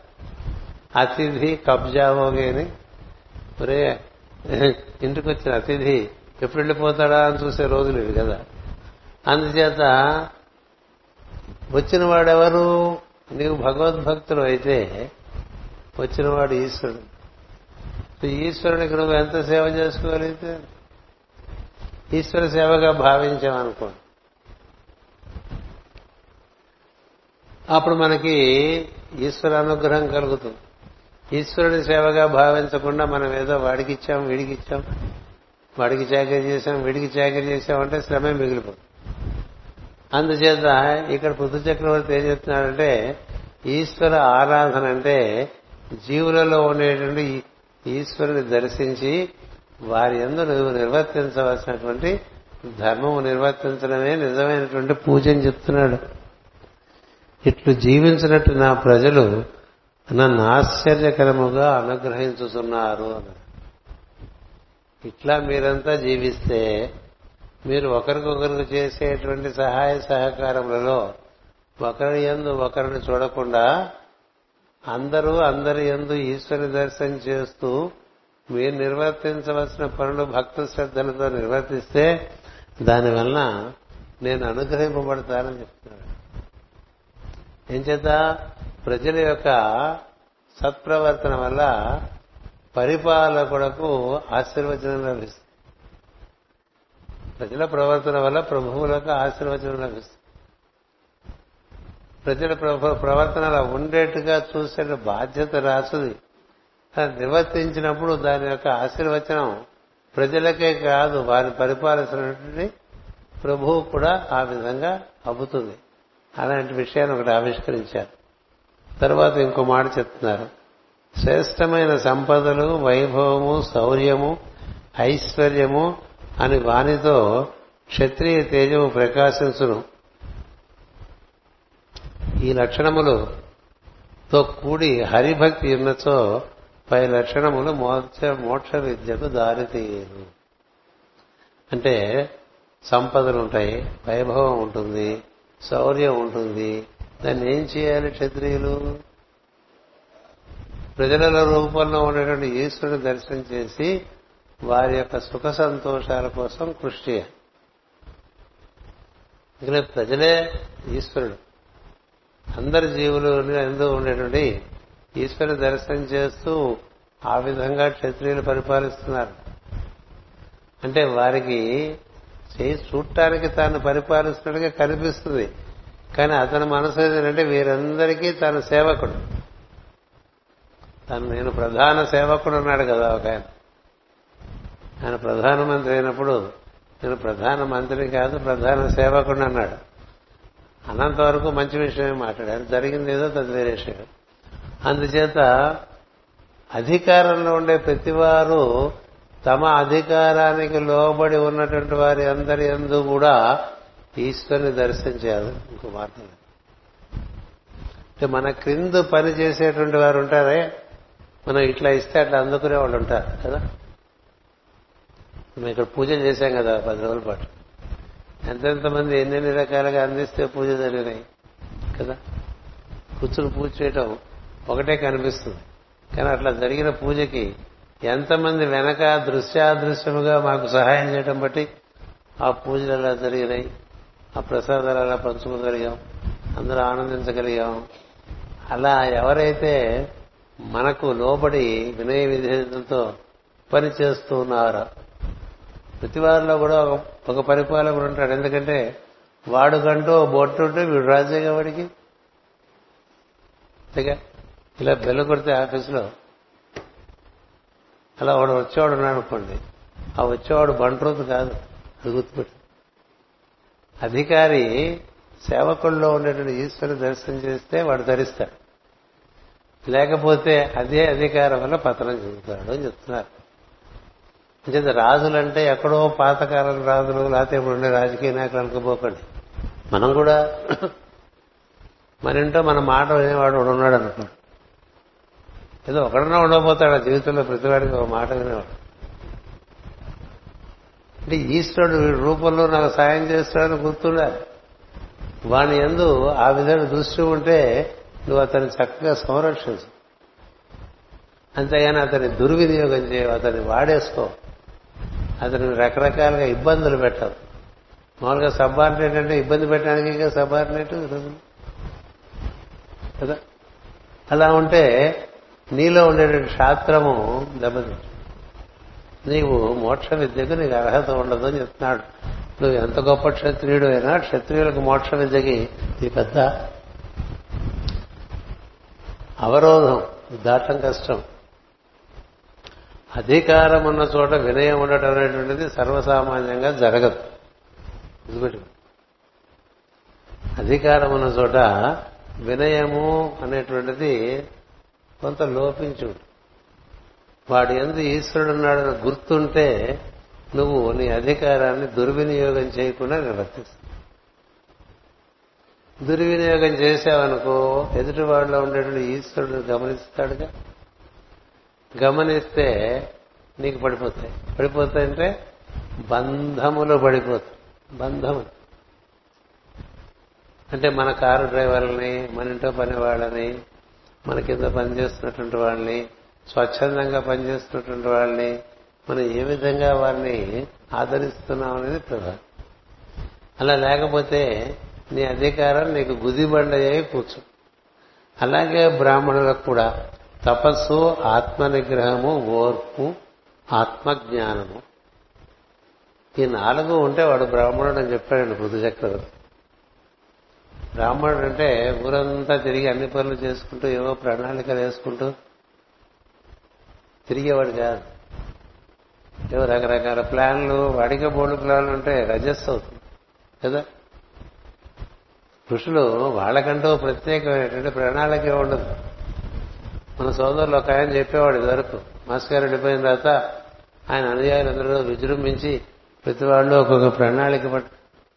అతిథి కబ్జా అని. ఒరే ఇంటికి వచ్చిన అతిథి ఎప్పుడు వెళ్ళిపోతాడా అని చూసే రోజులు ఇవి కదా? అందుచేత వచ్చిన వాడెవరు నీవు భగవద్భక్తులు అయితే వచ్చినవాడు ఈశ్వరుడు. ఈశ్వరునికి నువ్వు ఎంత సేవ చేసుకోగలిగితే ఈశ్వర సేవగా భావించామనుకోండి అప్పుడు మనకి ఈశ్వర అనుగ్రహం కలుగుతుంది. ఈశ్వరుడి సేవగా భావించకుండా మనం ఏదో వాడికి ఇచ్చాం వీడికి ఇచ్చాం వాడికి చాకరీ చేశాం వీడికి చాకరీ చేశామంటే శ్రమే మిగిలిపోతుంది. అందుచేత ఇక్కడ పృథు చక్రవర్తి ఏం చెప్తున్నాడంటే ఈశ్వర ఆరాధన అంటే జీవులలో ఉండేటువంటి ఈశ్వరుని దర్శించి వారి ఎందు నువ్వు నిర్వర్తించవలసినటువంటి ధర్మము నిర్వర్తించడమే నిజమైనటువంటి పూజ అని చెప్తున్నాడు. ఇట్లు జీవించినట్టు నా ప్రజలు నన్ను ఆశ్చర్యకరముగా అనుగ్రహించుతున్నారు అన్నారు. ఇట్లా మీరంతా జీవిస్తే మీరు ఒకరికొకరికి చేసేటువంటి సహాయ సహకారములలో ఒకరి ఎందు ఒకరిని చూడకుండా అందరూ అందరి ఎందు ఈశ్వరి దర్శనం చేస్తూ మీరు నిర్వర్తించవలసిన పనులు భక్త శ్రద్ధలతో నిర్వర్తిస్తే దానివల్ల నేను అనుగ్రహింపబడతానని చెప్తున్నాడు ఏం చేత? ప్రజల యొక్క సత్ప్రవర్తన వల్ల పరిపాలకుడకు ఆశీర్వచనం లభిస్తుంది. ప్రజల ప్రవర్తన వల్ల ప్రభువులకు ఆశీర్వచనం లభిస్తుంది. ప్రజల ప్రవర్తన అలా ఉండేట్టుగా చూసే బాధ్యత రాసుది. నివర్తించినప్పుడు దాని యొక్క ఆశీర్వచనం ప్రజలకే కాదు వారిని పరిపాలిస్తున్నటువంటి ప్రభువు కూడా ఆ విధంగా అబ్బుతుంది. అలాంటి విషయాన్ని ఒకటి ఆవిష్కరించారు. తర్వాత ఇంకో మాట చెప్తున్నారు. శ్రేష్టమైన సంపదలు వైభవము శౌర్యము ఐశ్వర్యము అని వానితో క్షత్రియ తేజము ప్రకాశించును. ఈ లక్షణములతో కూడి హరిభక్తి ఉన్నచో పై లక్షణములు మోక్ష మోక్ష విద్యకు దారితీయను. అంటే సంపదలు ఉంటాయి వైభవం ఉంటుంది శౌర్యం ఉంటుంది. దాన్ని ఏం చేయాలి క్షత్రియులు? ప్రజల రూపంలో ఉండేటువంటి ఈశ్వరుని దర్శనం చేసి వారి యొక్క సుఖ సంతోషాల కోసం కృషి చేయాలి. ఇక్కడ ప్రజలే ఈశ్వరుడు. అందరి జీవులు ఎందు ఉండేటువంటి ఈశ్వరుని దర్శనం చేస్తూ ఆ విధంగా క్షత్రియులు పరిపాలిస్తున్నారు. అంటే వారికి చేయి చూడటానికి తాను పరిపాలిస్తున్నట్టుగా కనిపిస్తుంది. కానీ అతని మనసు ఏంటంటే వీరందరికీ తన సేవకుడు. తను నేను ప్రధాన సేవకుడు అన్నాడు కదా ఒక ఆయన. ఆయన ప్రధానమంత్రి అయినప్పుడు నేను ప్రధాన మంత్రి కాదు ప్రధాన సేవకుడు అన్నాడు. అన్నంత వరకు మంచి విషయమే మాట్లాడారు జరిగింది ఏదో తది వేరే విషయం అందుచేత అధికారంలో ఉండే ప్రతివారు తమ అధికారానికి లోబడి ఉన్నటువంటి వారి అందరి ఎందు కూడా ఈశ్వరుని దర్శనం చేయాలి. ఇంకో మార్గం అంటే మన క్రింద పని చేసేటువంటి వారు ఉంటారే మనం ఇట్లా ఇస్తే అట్లా అందుకునే వాళ్ళు ఉంటారు కదా? మేము ఇక్కడ పూజ చేశాం కదా పది రోజుల పాటు. ఎంతెంతమంది ఎన్నెన్ని రకాలుగా అందిస్తే పూజ జరిగినాయి కదా? కూర్చుని పూజ చేయటం ఒకటే కనిపిస్తుంది. కానీ అట్లా జరిగిన పూజకి ఎంతమంది వెనక దృశ్యాదృశ్యముగా మాకు సహాయం చేయడం బట్టి ఆ పూజలు ఎలా జరిగినాయి ఆ ప్రసాదాలు అలా పంచుకోగలిగాం అందరూ ఆనందించగలిగాం. అలా ఎవరైతే మనకు లోబడి వినయ విధేయతలతో పని చేస్తూ ఉన్నారో ప్రతి వారిలో కూడా ఒక పరిపాలకుడు ఉంటాడు. ఎందుకంటే వాడుకంటూ బొట్టు ఉంటే వీడు రాజేగా వాడికి. అంతేగా? ఇలా బెల్ల కొడితే ఆఫీసులో అలా వాడు వచ్చేవాడు ఉన్నాడు అనుకోండి ఆ వచ్చేవాడు బంట్రోతు కాదు అది గుర్తుపెట్టు. అధికారి సేవకుల్లో ఉండేటువంటి ఈశ్వరుని దర్శనం చేస్తే వాడు ధరిస్తాడు. లేకపోతే అదే అధికారం వల్ల పతనం చెందుతాడు అని చెప్తున్నారు. అంటే రాజులంటే ఎక్కడో పాతకాలం రాజులు లేకపోతే ఇప్పుడు ఉండే రాజకీయ నాయకులు అనుకోపోకండి. మనం కూడా మన ఇంట్లో మన మాట వినేవాడు ఉన్నాడు అనుకోండి ఏదో ఒకడన్నా ఉండబోతాడు జీవితంలో ప్రతివాడికి ఒక మాట వినేవాడు. అంటే ఈశ్వరుడు వీడి రూపంలో నాకు సాయం చేస్తాడని గుర్తుండాలి. వాని ఎందు ఆ విధంగా దృష్టి ఉంటే నువ్వు అతన్ని చక్కగా సంరక్షించు. అంతేగాని అతని దుర్వినియోగం చేయవు అతన్ని వాడేసుకో. అతని రకరకాలుగా ఇబ్బందులు పెట్టవు. మామూలుగా సబార్డినేట్ అంటే ఇబ్బంది పెట్టడానికి సబార్డినేట్ కదా? అలా ఉంటే నీలో ఉండేటువంటి శాస్త్రము దెబ్బతింటు నీవు మోక్ష విద్యకు నీకు అర్హత ఉండదు అని చెప్తున్నాడు. నువ్వు ఎంత గొప్ప క్షత్రియుడు అయినా క్షత్రియులకు మోక్ష విద్యకి నీ పెద్ద అవరోధం. దాటం కష్టం. అధికారం ఉన్న చోట వినయం ఉండటం అనేటువంటిది సర్వసామాన్యంగా జరగదు. గుర్తుపెట్టు అధికారం ఉన్న చోట వినయము అనేటువంటిది కొంత లోపించు. వాడు ఎందు ఈశ్వరుడున్నాడని గుర్తుంటే నువ్వు నీ అధికారాన్ని దుర్వినియోగం చేయకుండా నిర్వర్తిస్తావు దుర్వినియోగం చేశావనుకో ఎదుటివాడిలో ఉండేటువంటి ఈశ్వరుడు గమనిస్తాడుగా? గమనిస్తే నీకు పడిపోతాయి. పడిపోతాయంటే బంధములు పడిపోతాయి. బంధములు. అంటే మన కారు డ్రైవర్లని మన ఇంట్లో పని వాళ్ళని మన కింద పనిచేస్తున్నటువంటి వాళ్ళని స్వచ్ఛందంగా పనిచేస్తున్నటువంటి వాళ్ళని మనం ఏ విధంగా వారిని ఆదరిస్తున్నాం అనేది ప్రధానం. అలా లేకపోతే నీ అధికారం నీకు గుదిబండయ్యి కూర్చు. అలాగే బ్రాహ్మణులకు కూడా తపస్సు ఆత్మ నిగ్రహము ఓర్పు ఆత్మజ్ఞానము. ఈ నాలుగు ఉంటే వాడు బ్రాహ్మణుడు అని చెప్పాడండి పృథు చక్రవర్తి బ్రాహ్మణుడు అంటే ఊరంతా తిరిగి అన్ని పనులు చేసుకుంటూ ఏవో ప్రణాళికలు వేసుకుంటూ తిరిగేవాడు కాదు. ఏవో రకరకాల ప్లాన్లు వాడికే బోర్డు ప్లాన్లు ఉంటే రజస్సు అవుతుంది. కదా? ఋషులు వాళ్ళకంటూ ప్రత్యేకమైనటువంటి ప్రణాళిక ఉండదు. మన సోదరులు ఒక ఆయన చెప్పేవాడు ఇదివరకు మాస్కారు వెళ్ళిపోయిన తర్వాత ఆయన అనుయాయులందరూ విజృంభించి ప్రతి వాళ్ళు ఒక్కొక్క ప్రణాళిక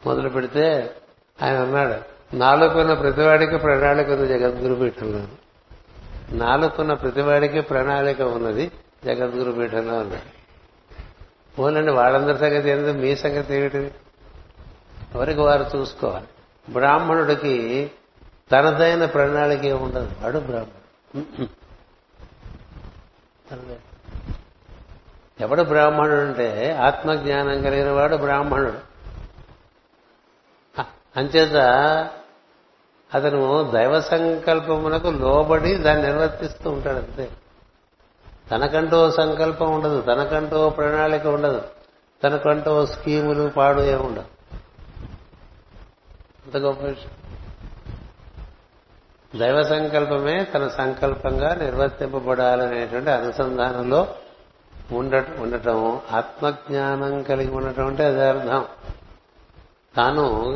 మొదలు పెడితే ఆయన అన్నాడు నాలుగున్న ప్రతివాడికి ప్రణాళిక ఉంది జగద్గురు పీఠంలో నాలుగున్న ప్రతివాడికి ప్రణాళిక ఉన్నది జగద్గురు పీఠంలో ఉన్నది. పోలండి వాళ్ళందరి సంగతి ఏంటో మీ సంగతి ఏమిటి ఎవరికి వారు చూసుకోవాలి? బ్రాహ్మణుడికి తనదైన ప్రణాళిక ఉండదు వాడు బ్రాహ్మణుడు. ఎవడు బ్రాహ్మణుడు అంటే ఆత్మజ్ఞానం కలిగిన వాడు బ్రాహ్మణుడు. అంచేత అతను దైవ సంకల్పమునకు లోబడి దాన్ని నిర్వర్తిస్తూ ఉంటాడు అంతే. తనకంటూ సంకల్పం ఉండదు తనకంటూ ప్రణాళిక ఉండదు తనకంటూ స్కీములు పాడు ఏముండదు అంత గొప్ప విషయం. దైవ సంకల్పమే తన సంకల్పంగా నిర్వర్తింపబడాలనేటువంటి అనుసంధానంలో ఉండటం ఉండటం ఆత్మజ్ఞానం కలిగి ఉండటం అంటే అదే అర్థం. తాను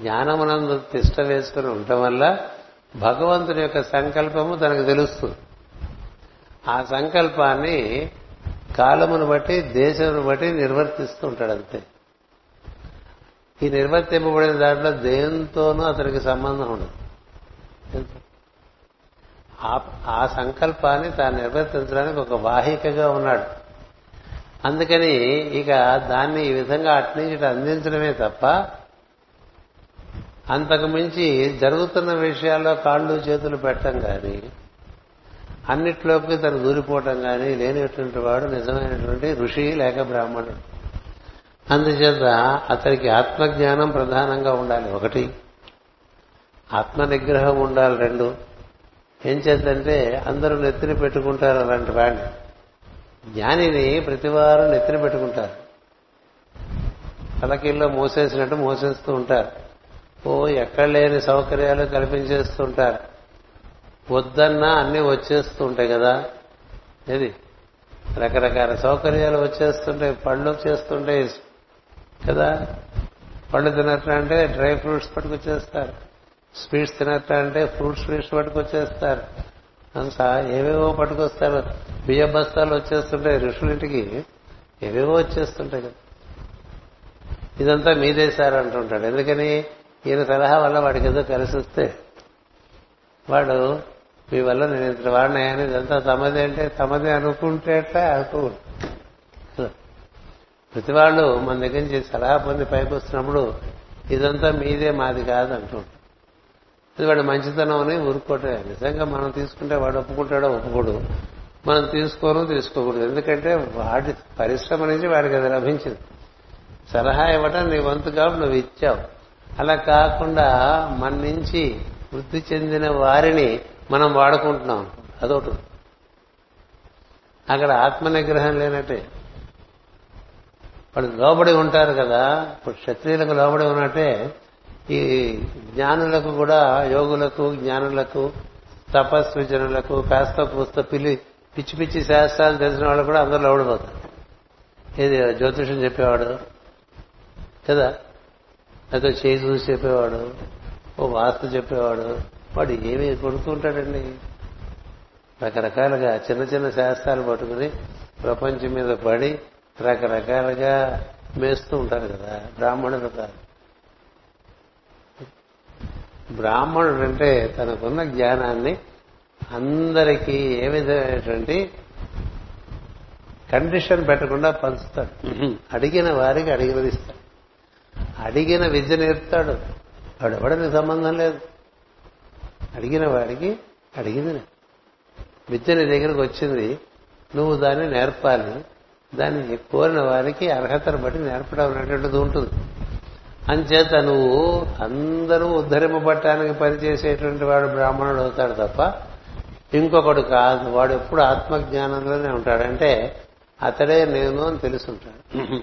జ్ఞానమునందు తిష్ట వేసుకుని ఉండటం వల్ల భగవంతుని యొక్క సంకల్పము తనకు తెలుస్తుంది. ఆ సంకల్పాన్ని కాలమును బట్టి దేశమును బట్టి నిర్వర్తిస్తూ ఉంటాడు అంతే ఈ నిర్వర్తింపబడిన దాంట్లో దేంతోనూ అతనికి సంబంధం ఉండదు. ఆ సంకల్పాన్ని తాను నిర్వర్తించడానికి ఒక వాహికగా ఉన్నాడు. అందుకని ఇక దాన్ని ఈ విధంగా అట్నుంచి అందించడమే తప్ప అంతకు మించి జరుగుతున్న విషయాల్లో కాళ్ళు చేతులు పెట్టడం కానీ అన్నిట్లోకి తను దూరిపోవటం కానీ లేనిటువంటి వాడు నిజమైనటువంటి ఋషి లేక బ్రాహ్మణుడు. అందుచేత అతనికి ఆత్మజ్ఞానం ప్రధానంగా ఉండాలి ఒకటి. ఆత్మ నిగ్రహం ఉండాలి రెండు. ఏం చేద్దంటే అందరూ నెత్తిని పెట్టుకుంటారు అలాంటి వాడిని. జ్ఞానిని ప్రతివారు నెత్తిన పెట్టుకుంటారు. తలకిల్లో మోసేసినట్టు మోసేస్తూ ఉంటారు. ఓ ఎక్కడ లేని సౌకర్యాలు కల్పించేస్తుంటారు. వద్దన్నా అన్నీ వచ్చేస్తుంటాయి కదా. ఇది రకరకాల సౌకర్యాలు వచ్చేస్తుంటాయి పళ్ళు వచ్చేస్తుంటాయి కదా. పళ్ళు తినట్లా అంటే డ్రై ఫ్రూట్స్ పట్టుకొచ్చేస్తారు. స్వీట్స్ తినట్లా అంటే ఫ్రూట్ స్వీట్స్ పట్టుకొచ్చేస్తారు. అంతా ఏవేవో పట్టుకొస్తారు. బియ్య బస్తాలు వచ్చేస్తుంటాయి ఋషులింటికి. ఏవేవో వచ్చేస్తుంటాయి కదా. ఇదంతా మీదే సార్ అంటుంటాడు. ఎందుకని? ఈయన సలహా వల్ల వాడికి ఏదో కలిసి వస్తే వాడు మీ వల్ల నేను ఇంత వాడినాయని ఇదంతా తమదే అంటే తమదే అనుకుంటే అనుకో ప్రతి వాళ్ళు మన దగ్గర నుంచి సలహా పొంది పైకి వస్తున్నప్పుడు ఇదంతా మీదే మాది కాదు అంటుంటాడు అది వాడు మంచితనం అని ఊరుకోటే నిజంగా మనం తీసుకుంటే వాడు ఒప్పుకుంటాడో ఒప్పుకోడు. మనం తీసుకోను తీసుకోకూడదు. ఎందుకంటే వాడి పరిశ్రమ నుంచి వాడికి అది లభించింది. సలహా ఇవ్వటం నీ వంతు కాబట్టి నువ్వు ఇచ్చావు. అలా కాకుండా మన నుంచి వృద్ధి చెందిన వారిని మనం వాడుకుంటున్నాం. అదొకటి. అక్కడ ఆత్మ నిగ్రహం లేనట్టే. వాళ్ళు లోబడి ఉంటారు కదా ఇప్పుడు క్షత్రియులకు లోబడి ఉన్నట్టే ఈ జ్ఞానులకు కూడా యోగులకు జ్ఞానులకు తపస్విజనులకు కాస్త పూస్త పిల్లి పిచ్చి పిచ్చి శాస్త్రాలు తెలిసిన వాళ్ళు కూడా అందరూ లోబడిపోతారు. ఏది జ్యోతిషం చెప్పేవాడు? కదా? అయితే చేయి చూసి చెప్పేవాడు ఓ వాస్తు చెప్పేవాడు వాడు ఏమి కొడుతూ ఉంటాడండి రకరకాలుగా చిన్న చిన్న శాస్త్రాలు పట్టుకుని ప్రపంచం మీద పడి రకరకాలుగా మేస్తూ ఉంటారు కదా బ్రాహ్మణుడు కాదు బ్రాహ్మణుడు అంటే తనకున్న జ్ఞానాన్ని అందరికీ ఏ విధమైనటువంటి కండిషన్ పెట్టకుండా పంచుతాడు. అడిగిన వారికి అడిగినది ఇస్తాడు. అడిగిన విద్య నేర్పుతాడు. వాడు ఎవడని సంబంధం లేదు. అడిగిన వాడికి అడిగింది విద్య నీ దగ్గరకు వచ్చింది. నువ్వు దాన్ని నేర్పాలి. దాన్ని కోరిన వారికి అర్హతను బట్టి నేర్పడం అనేటువంటిది ఉంటుంది. అంచేత నువ్వు అందరూ ఉద్ధరింపబట్టానికి పనిచేసేటువంటి వాడు బ్రాహ్మణుడు అవుతాడు తప్ప ఇంకొకడు కాదు. వాడు ఎప్పుడు ఆత్మజ్ఞానంలోనే ఉంటాడంటే అతడే నేను అని తెలుసుంటాడు.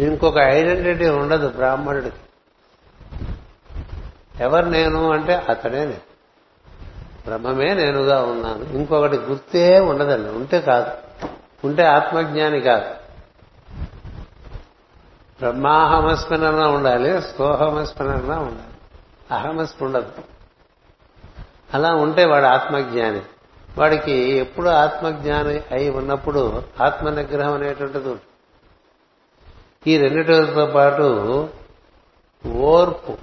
ఇంకొక ఐడెంటిటీ ఉండదు బ్రాహ్మణుడికి. ఎవరు నేను అంటే అతడే నేను. బ్రహ్మమే నేనుగా ఉన్నాను. ఇంకొకటి గుర్తే ఉండదండి. ఉంటే కాదు. ఉంటే ఆత్మజ్ఞాని కాదు. బ్రహ్మాహమస్మరణ ఉండాలి స్థోహమస్మరణ ఉండాలి. అహమస్మ ఉండదు అలా ఉంటే వాడు ఆత్మజ్ఞాని. వాడికి ఎప్పుడు ఆత్మజ్ఞాని అయి ఉన్నప్పుడు ఆత్మ నిగ్రహం అనేటువంటిది ఉంటుంది. ఈ రెండిటితో పాటు ఓర్పు.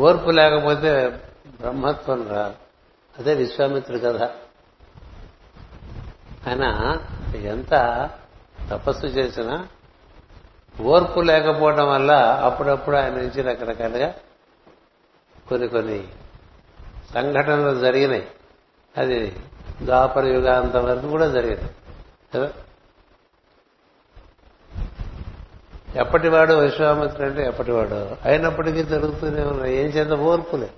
ఓర్పు లేకపోతే బ్రహ్మత్వం రాదు అదే విశ్వామిత్రుడి కథ. ఆయన ఎంత తపస్సు చేసినా ఓర్పు లేకపోవడం వల్ల అప్పుడప్పుడు ఆయన నుంచి రకరకాలుగా కొన్ని కొన్ని సంఘటనలు జరిగినాయి. అది ద్వాపర యుగాంతం వరకు కూడా జరిగింది. కదా ఎప్పటివాడు విశ్వామిత్రుడు అంటే ఎప్పటివాడు? అయినప్పటికీ జరుగుతూనే ఉన్నాయి. ఏం చేత ఓర్పులే.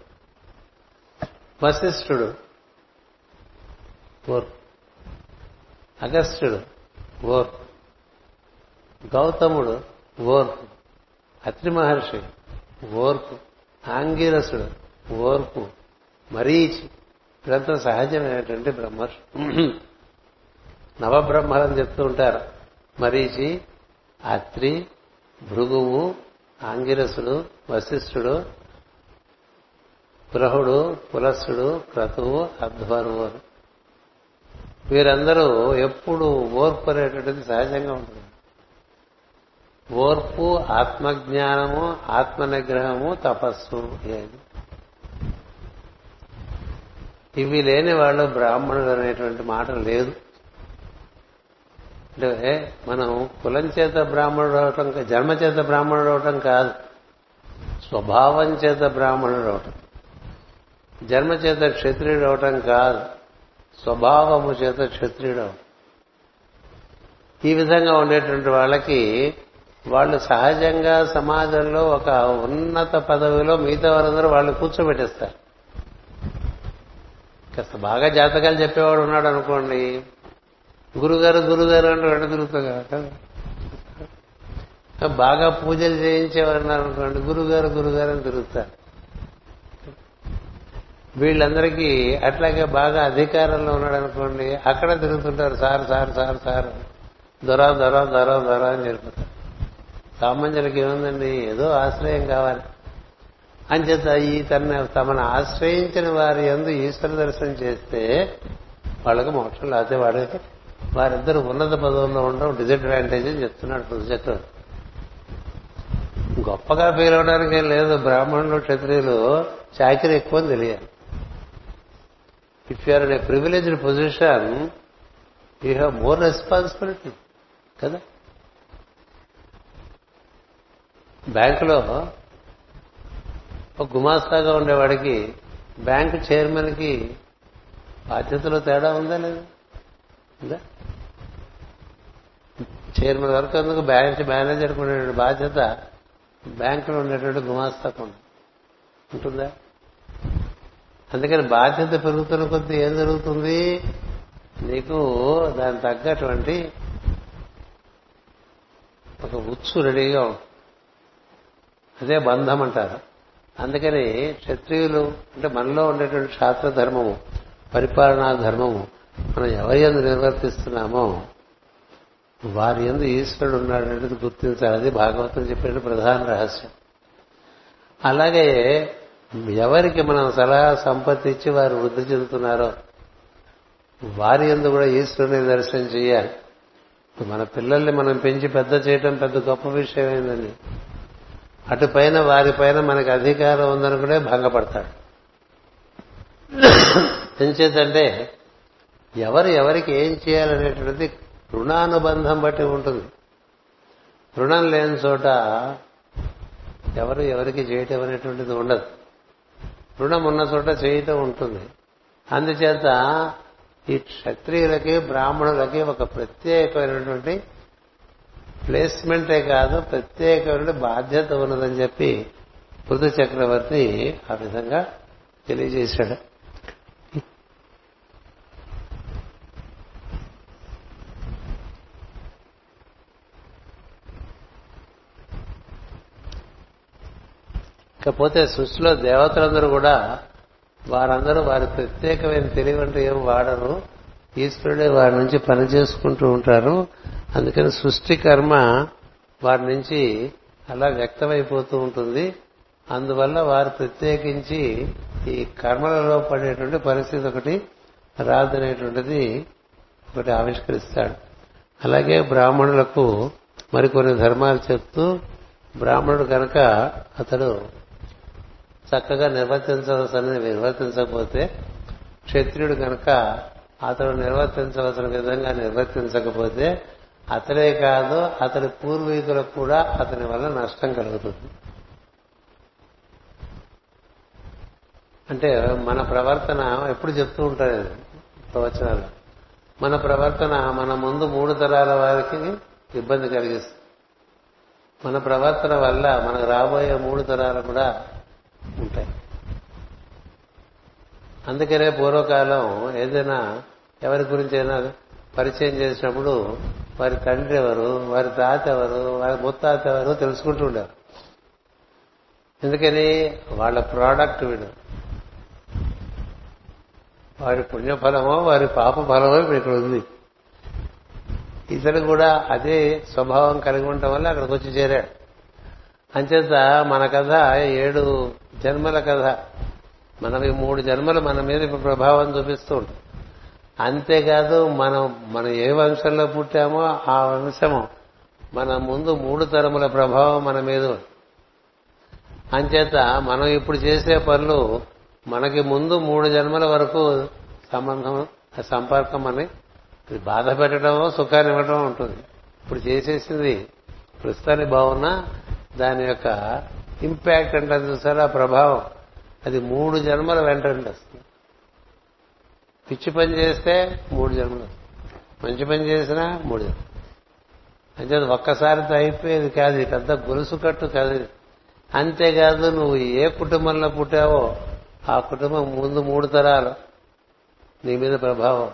వశిష్ఠుడు. ఓర్పు. అగస్త్యుడు. ఓర్పు. గౌతముడు. ఓర్పు. అత్రి మహర్షి ఓర్పు. ఆంగిరసుడు ఓర్పు. మరీచి. ఇదంతా సహజమైనటువంటి బ్రహ్మ నవబ్రహ్మలని చెప్తూ ఉంటారు. మరీచి అత్రి భృగువు ఆంగిరసుడు వశిష్ఠుడు పురహుడు పులస్సుడు క్రతువు అధ్వరువు వీరందరూ ఎప్పుడు ఓర్పు అనేటువంటిది సహజంగా ఉంటుంది. ఓర్పు ఆత్మజ్ఞానము ఆత్మ నిగ్రహము తపస్సు ఏది? ఇవి లేని వాళ్ళు బ్రాహ్మణుడు అనేటువంటి మాట లేదు. అంటే మనం కులం చేత బ్రాహ్మణుడు అవటం జన్మ చేత బ్రాహ్మణుడు అవటం కాదు. స్వభావం చేత బ్రాహ్మణుడు అవటం. జన్మ చేత క్షత్రియుడు అవటం కాదు. స్వభావము చేత క్షత్రియుడు అవటం. ఈ విధంగా ఉండేటువంటి వాళ్ళకి వాళ్ళు సహజంగా సమాజంలో ఒక ఉన్నత పదవిలో మిగతా వారందరూ వాళ్ళు కూర్చోబెట్టేస్తారు. కాస్త బాగా జాతకాలు చెప్పేవాడు ఉన్నాడు అనుకోండి. గురుగారు గురుగారు అంటే వెంట తిరుగుతా కదా. బాగా పూజలు చేయించేవారు అనుకోండి గురుగారు గురుగారు అని తిరుగుతారు. వీళ్ళందరికీ అట్లాగే బాగా అధికారంలో ఉన్నాడు అనుకోండి అక్కడ తిరుగుతుంటారు సార్ సార్ సార్ సార్ దొర దొర దొర దొర అని చెప్పుతారు సామాన్యులకి ఏముందండి? ఏదో ఆశ్రయం కావాలి. అంచేత ఈ తన తమను ఆశ్రయించిన వారి ఎందు ఈశ్వర దర్శనం చేస్తే వాళ్ళకి మోక్షం లేకపోతే వాడికి వారిద్దరు ఉన్నత పదవుల్లో ఉండడం డిసడ్వాంటేజ్ అని చెప్తున్నాడు పురుషచక్రం గొప్పగా ఫీల్ అవడానికి ఏం లేదు. బ్రాహ్మణులు క్షత్రియులు చాకరీ ఎక్కువ అని తెలియాలి. If you're in a privileged position you have more responsibility కదా? బ్యాంకులో ఒక గుమాస్తాగా ఉండేవాడికి బ్యాంక్ చైర్మన్కి బాధ్యతలో తేడా ఉందా లేదా? ఉందా? చైర్మన్ వరకు అందుకు బ్యాంక్ మేనేజర్కి ఉండేటువంటి బాధ్యత బ్యాంకులో ఉండేటువంటి గుమాస్తాకు ఉంటుందా? అందుకని బాధ్యత పెరుగుతున్న కొద్దీ ఏం జరుగుతుంది? నీకు దాని తగ్గటువంటి ఒక ఉచ్చు రెడీగా ఉంటుంది అదే బంధం అంటారు. అందుకని క్షత్రియులు అంటే మనలో ఉండేటువంటి శాస్త్ర ధర్మము పరిపాలనా ధర్మము మనం ఎవరి ఎందు నిర్వర్తిస్తున్నామో వారి ఎందు ఈశ్వరుడు ఉన్నాడనేది గుర్తించాలి. అది భాగవతం చెప్పిన ప్రధాన రహస్యం. అలాగే ఎవరికి మనం సలహా సంపత్తి ఇచ్చి వారు వృద్ధి చెందుతున్నారో వారి ఎందు కూడా ఈశ్వరుని దర్శనం చేయాలి. మన పిల్లల్ని మనం పెంచి పెద్ద చేయటం పెద్ద గొప్ప విషయం ఏందండి అటు పైన వారి పైన మనకి అధికారం ఉందనుకునే భంగపడతాడు. ఎంచేతంటే ఎవరు ఎవరికి ఏం చేయాలనేటువంటిది రుణానుబంధం బట్టి ఉంటుంది. రుణం లేని చోట ఎవరు ఎవరికి చేయటం అనేటువంటిది ఉండదు. రుణం ఉన్న చోట చేయటం ఉంటుంది. అందుచేత ఈ క్షత్రియులకి బ్రాహ్మణులకి ఒక ప్రత్యేకమైనటువంటి ప్లేస్మెంటే కాదు ప్రత్యేకమైన బాధ్యత ఉన్నదని చెప్పి పృథు చక్రవర్తి ఆ విధంగా తెలియజేశాడు. ఇకపోతే సృష్టిలో దేవతలందరూ కూడా వారందరూ వారి ప్రత్యేకమైన తెలివంటూ ఏం వాడరు. ఈశ్వరుడే వారి నుంచి పని చేసుకుంటూ ఉంటారు. అందుకని సృష్టి కర్మ వారి నుంచి అలా వ్యక్తమైపోతూ ఉంటుంది. అందువల్ల వారు ప్రత్యేకించి ఈ కర్మలలో పడేటువంటి పరిస్థితి ఒకటి రాదనేటువంటిది ఒకటి ఆవిష్కరిస్తాడు. అలాగే బ్రాహ్మణులకు మరికొన్ని ధర్మాలు చెప్తూ బ్రాహ్మణుడు కనుక అతడు చక్కగా నిర్వర్తించవలసిన నిర్వర్తించకపోతే క్షత్రియుడు కనుక అతడు నిర్వర్తించవలసిన విధంగా నిర్వర్తించకపోతే అతడే కాదు అతడి పూర్వీకులకు కూడా అతని వల్ల నష్టం కలుగుతుంది. అంటే మన ప్రవర్తన ఎప్పుడు చెప్తూ ఉంటారు ప్రవచనాలు. మన ప్రవర్తన మన ముందు మూడు తరాల వారికి ఇబ్బంది కలిగిస్తుంది. మన ప్రవర్తన వల్ల మనకు రాబోయే మూడు తరాలు కూడా ఉంటాయి. అందుకనే పూర్వకాలం ఏదైనా ఎవరి గురించి అయినా పరిచయం చేసినప్పుడు వారి తండ్రి ఎవరు వారి తాత ఎవరు వారి ముత్తాత ఎవరు తెలుసుకుంటూ ఉండేవారు. ఎందుకని? వాళ్ళ ప్రోడక్ట్ వీడు. వారి పుణ్యఫలమో వారి పాప ఫలమో ఇక్కడ ఉంది. ఇతడు కూడా అదే స్వభావం కలిగి ఉండటం వల్ల అక్కడికి వచ్చి చేరాడు. అంచేత మన కథ ఏడు జన్మల కథ. మనవి మూడు జన్మలు మన మీద ఇప్పుడు ప్రభావం చూపిస్తూ ఉంటాయి. అంతేకాదు మనం మనం ఏ వంశంలో పుట్టామో ఆ వంశము మన ముందు మూడు తరముల ప్రభావం మన మీద అంచేత మనం ఇప్పుడు చేసే పనులు మనకి ముందు మూడు జన్మల వరకు సంబంధం సంపర్కం అని బాధ పెట్టడమో సుఖాన్ని ఇవ్వడం ఉంటుంది. ఇప్పుడు చేసేసింది ప్రస్తుతానికి బాగున్నా దాని యొక్క ఇంపాక్ట్ అంటే చూసారా? ప్రభావం. అది మూడు జన్మల వెంటనే వస్తుంది. పిచ్చి పని చేస్తే మూడు జన్మలు మంచి పని చేసినా మూడు జన్మలు అంటే ఒక్కసారితో అయిపోయేది కాదు పెద్ద గొలుసు కట్టు కాదు అంతేకాదు నువ్వు ఏ కుటుంబంలో పుట్టావో ఆ కుటుంబం ముందు మూడు తరాలు. నీ మీద ప్రభావం.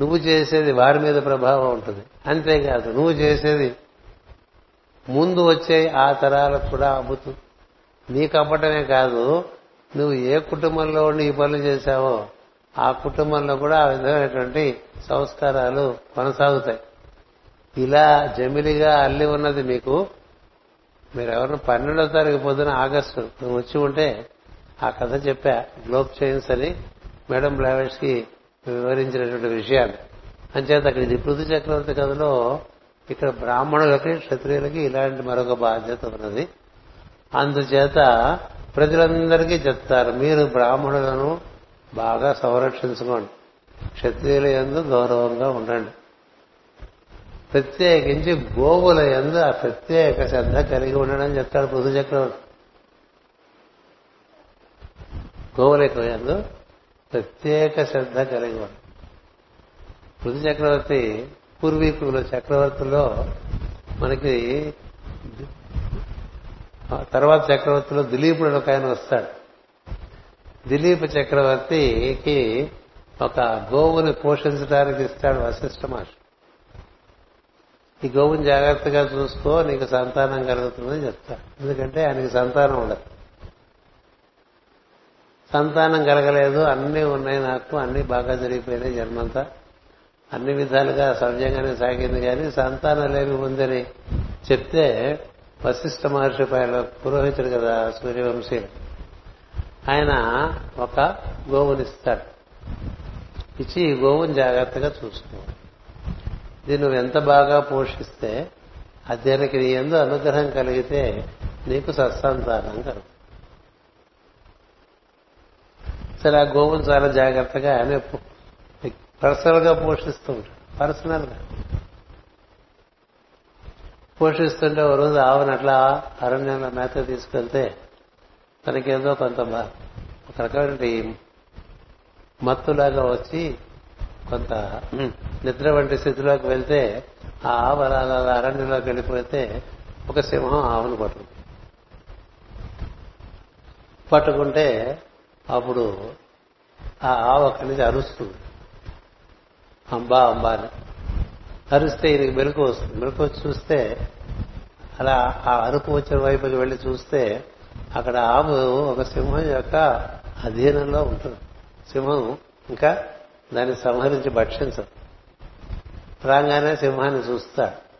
నువ్వు చేసేది వారి మీద ప్రభావం ఉంటుంది. అంతేకాదు నువ్వు చేసేది ముందు వచ్చే ఆ తరాలకు కూడా అబ్బుతుంది నీకు అవ్వటమే కాదు నువ్వు ఏ కుటుంబంలో ఉండి ఈ పనులు చేశావో ఆ కుటుంబంలో కూడా ఆ విధమైనటువంటి సంస్కారాలు కొనసాగుతాయి. ఇలా జమిలిగా అల్లి ఉన్నది మీకు మీరు పన్నెండో తారీఖు పొద్దున ఆగస్టు నువ్వు వచ్చి ఉంటే ఆ కథ చెప్పా గ్లోబ్ చైన్స్ అని మేడం బ్లావెట్స్కి వివరించినటువంటి విషయాలు అంచేత అక్కడ ఇది పృథు చక్రవర్తి కథలో ఇక్కడ బ్రాహ్మణులకి క్షత్రియులకి ఇలాంటి మరొక బాధ్యత ఉన్నది. అందుచేత ప్రజలందరికీ చెప్తారు మీరు బ్రాహ్మణులను బాగా సంరక్షించుకోండి. క్షత్రియుల ఎందు గౌరవంగా ఉండండి. ప్రత్యేకించి గోవుల ఎందు ఆ ప్రత్యేక శ్రద్ధ కలిగి ఉండడం చెప్తాడు పృథు చక్రవర్తి. గోవుల ఎందు ప్రత్యేక శ్రద్ధ కలిగి ఉండండి. పృథు చక్రవర్తి పూర్వీకుల చక్రవర్తిలో మనకి తర్వాత చక్రవర్తిలో దిలీపుడు ఒక ఆయన వస్తాడు. దిలీప్ చక్రవర్తికి ఒక గోవుని పోషించడానికి ఇస్తాడు వశిష్ఠ మహర్షి. ఈ గోవుని జాగ్రత్తగా చూసుకో నీకు సంతానం కలుగుతుందని చెప్తాడు. ఎందుకంటే ఆయనకి సంతానం ఉండదు. సంతానం కలగలేదు అన్నీ ఉన్నాయి నాకు అన్నీ బాగా జరిగిపోయినాయి జన్మంతా. అన్ని విధాలుగా సవ్యంగానే సాగింది కానీ సంతానం లేని ఉందని చెప్తే వశిష్ఠ మహర్షి పైన పురోహితుడు కదా సూర్యవంశీ ఆయన ఒక గోవునిస్తాడు ఇచ్చి ఈ గోవుని జాగ్రత్తగా చూసుకో దీన్ని నువ్వు ఎంత బాగా పోషిస్తే అధ్యయనకి నీ ఎందు అనుగ్రహం కలిగితే నీకు సత్సంతానం కలుగు సరే ఆ గోవును చాలా జాగ్రత్తగా ఆయన పర్సనల్గా పోషిస్తూ ఉంటాడు. పర్సనల్గా. పోషిస్తుంటే ఓ రోజు ఆవుని అట్లా అరణ్యంలో మేత తీసుకెళ్తే తనకేదో కొంత ఒక రకమైన మత్తులాగా వచ్చి కొంత నిద్ర వంటి స్థితిలోకి వెళ్తే ఆ ఆవు అలా అలా అరణ్యంలోకి వెళ్ళిపోతే ఒక సింహం ఆవును పట్టుకుంది. పట్టుకుంటే అప్పుడు ఆ ఆవు అక్కడి నుంచి అరుస్తుంది అంబా అంబా అని. అరిస్తే ఈయనకి మెలకు వస్తుంది. మెలకు వచ్చి చూస్తే అలా ఆ అరుపు వచ్చిన వైపుకి వెళ్ళి చూస్తే అక్కడ ఆవు ఒక సింహం యొక్క అధీనంలో ఉంటుంది. సింహం ఇంకా దాన్ని సంహరించి భక్షించదు. రాగానే సింహాన్ని చూస్తాడు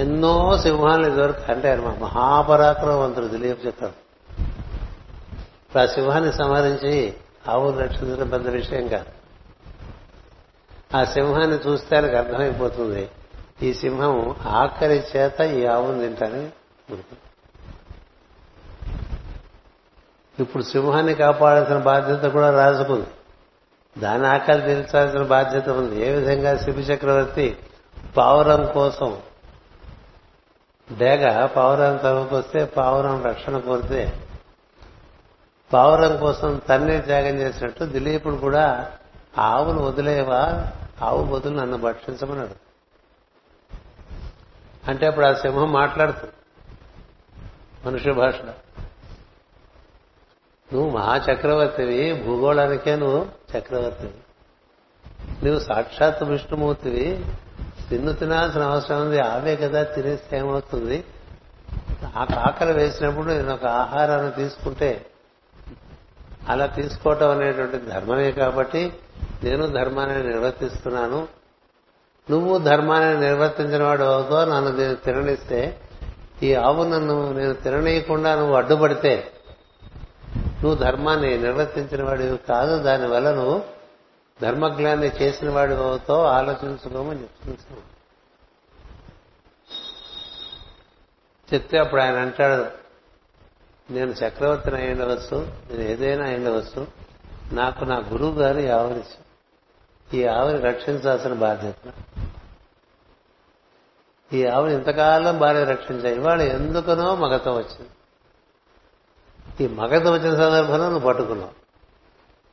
ఎన్నో సింహాలు ఇదివరకు అంటే ఆయన మహాపరాక్రమవంతుడు దిలీప్ చక్రం ఇప్పుడు ఆ సింహాన్ని సంహరించి ఆవును రక్షించడం పెద్ద విషయం కాదు. ఆ సింహాన్ని చూస్తే ఆయనకు అర్థమైపోతుంది. ఈ సింహం ఆఖరి చేత ఈ ఆవును తింటాని ఇప్పుడు సింహాన్ని కాపాడాల్సిన బాధ్యత కూడా రాజుకుంది దాని ఆకలి తీర్చాల్సిన బాధ్యత ఉంది. ఏ విధంగా శిబి చక్రవర్తి పావురం కోసం డేగ పావురం తవ్వుకొస్తే పావురం రక్షణ కోరితే పావురం కోసం తన్నే త్యాగం చేసినట్టు దిలీపుడు కూడా ఆవును వదిలేవా? ఆవు బదులు నన్ను భక్షించమన్నాడు అంటే అప్పుడు ఆ సింహం మాట్లాడుతుంది. మనుష్య భాషలో నువ్వు మహాచక్రవర్తివి భూగోళానికే నువ్వు చక్రవర్తివి. నువ్వు సాక్షాత్ విష్ణుమూర్తివి. తిన్ను తినాల్సిన అవసరం ఉంది ఆవే కదా తినేస్తే ఏమవుతుంది? ఆ ఆకలి వేసినప్పుడు నేను ఒక ఆహారాన్ని తీసుకుంటే అలా తీసుకోవటం అనేటువంటి ధర్మమే కాబట్టి నేను ధర్మాన్ని నిర్వర్తిస్తున్నాను. నువ్వు ధర్మాన్ని నిర్వర్తించిన వాడు అవుతో నన్ను నేను తిననిస్తే ఈ ఆవు నన్ను నేను తిననీయకుండా నువ్వు అడ్డుపడితే నువ్వు ధర్మాన్ని నిర్వర్తించిన వాడివి కాదు దానివల్ల నువ్వు ధర్మజ్ఞాన్ని చేసిన వాడు అవుతావు ఆలోచించుకోమని చెప్తున్నాను. చెప్తే అప్పుడు ఆయన అంటాడు నేను చక్రవర్తిని అయి ఉండవచ్చు నేను ఏదైనా అయి ఉండవచ్చు నాకు నా గురువు గారు ఆవరించు ఈ ఆవుని రక్షించాల్సిన బాధ్యత. ఈ ఆవుని ఇంతకాలం భార్య రక్షించాయి. ఇవాళ ఎందుకనో మగతం వచ్చింది. ఈ మగతం వచ్చిన సందర్భంలో నువ్వు పట్టుకున్నావు.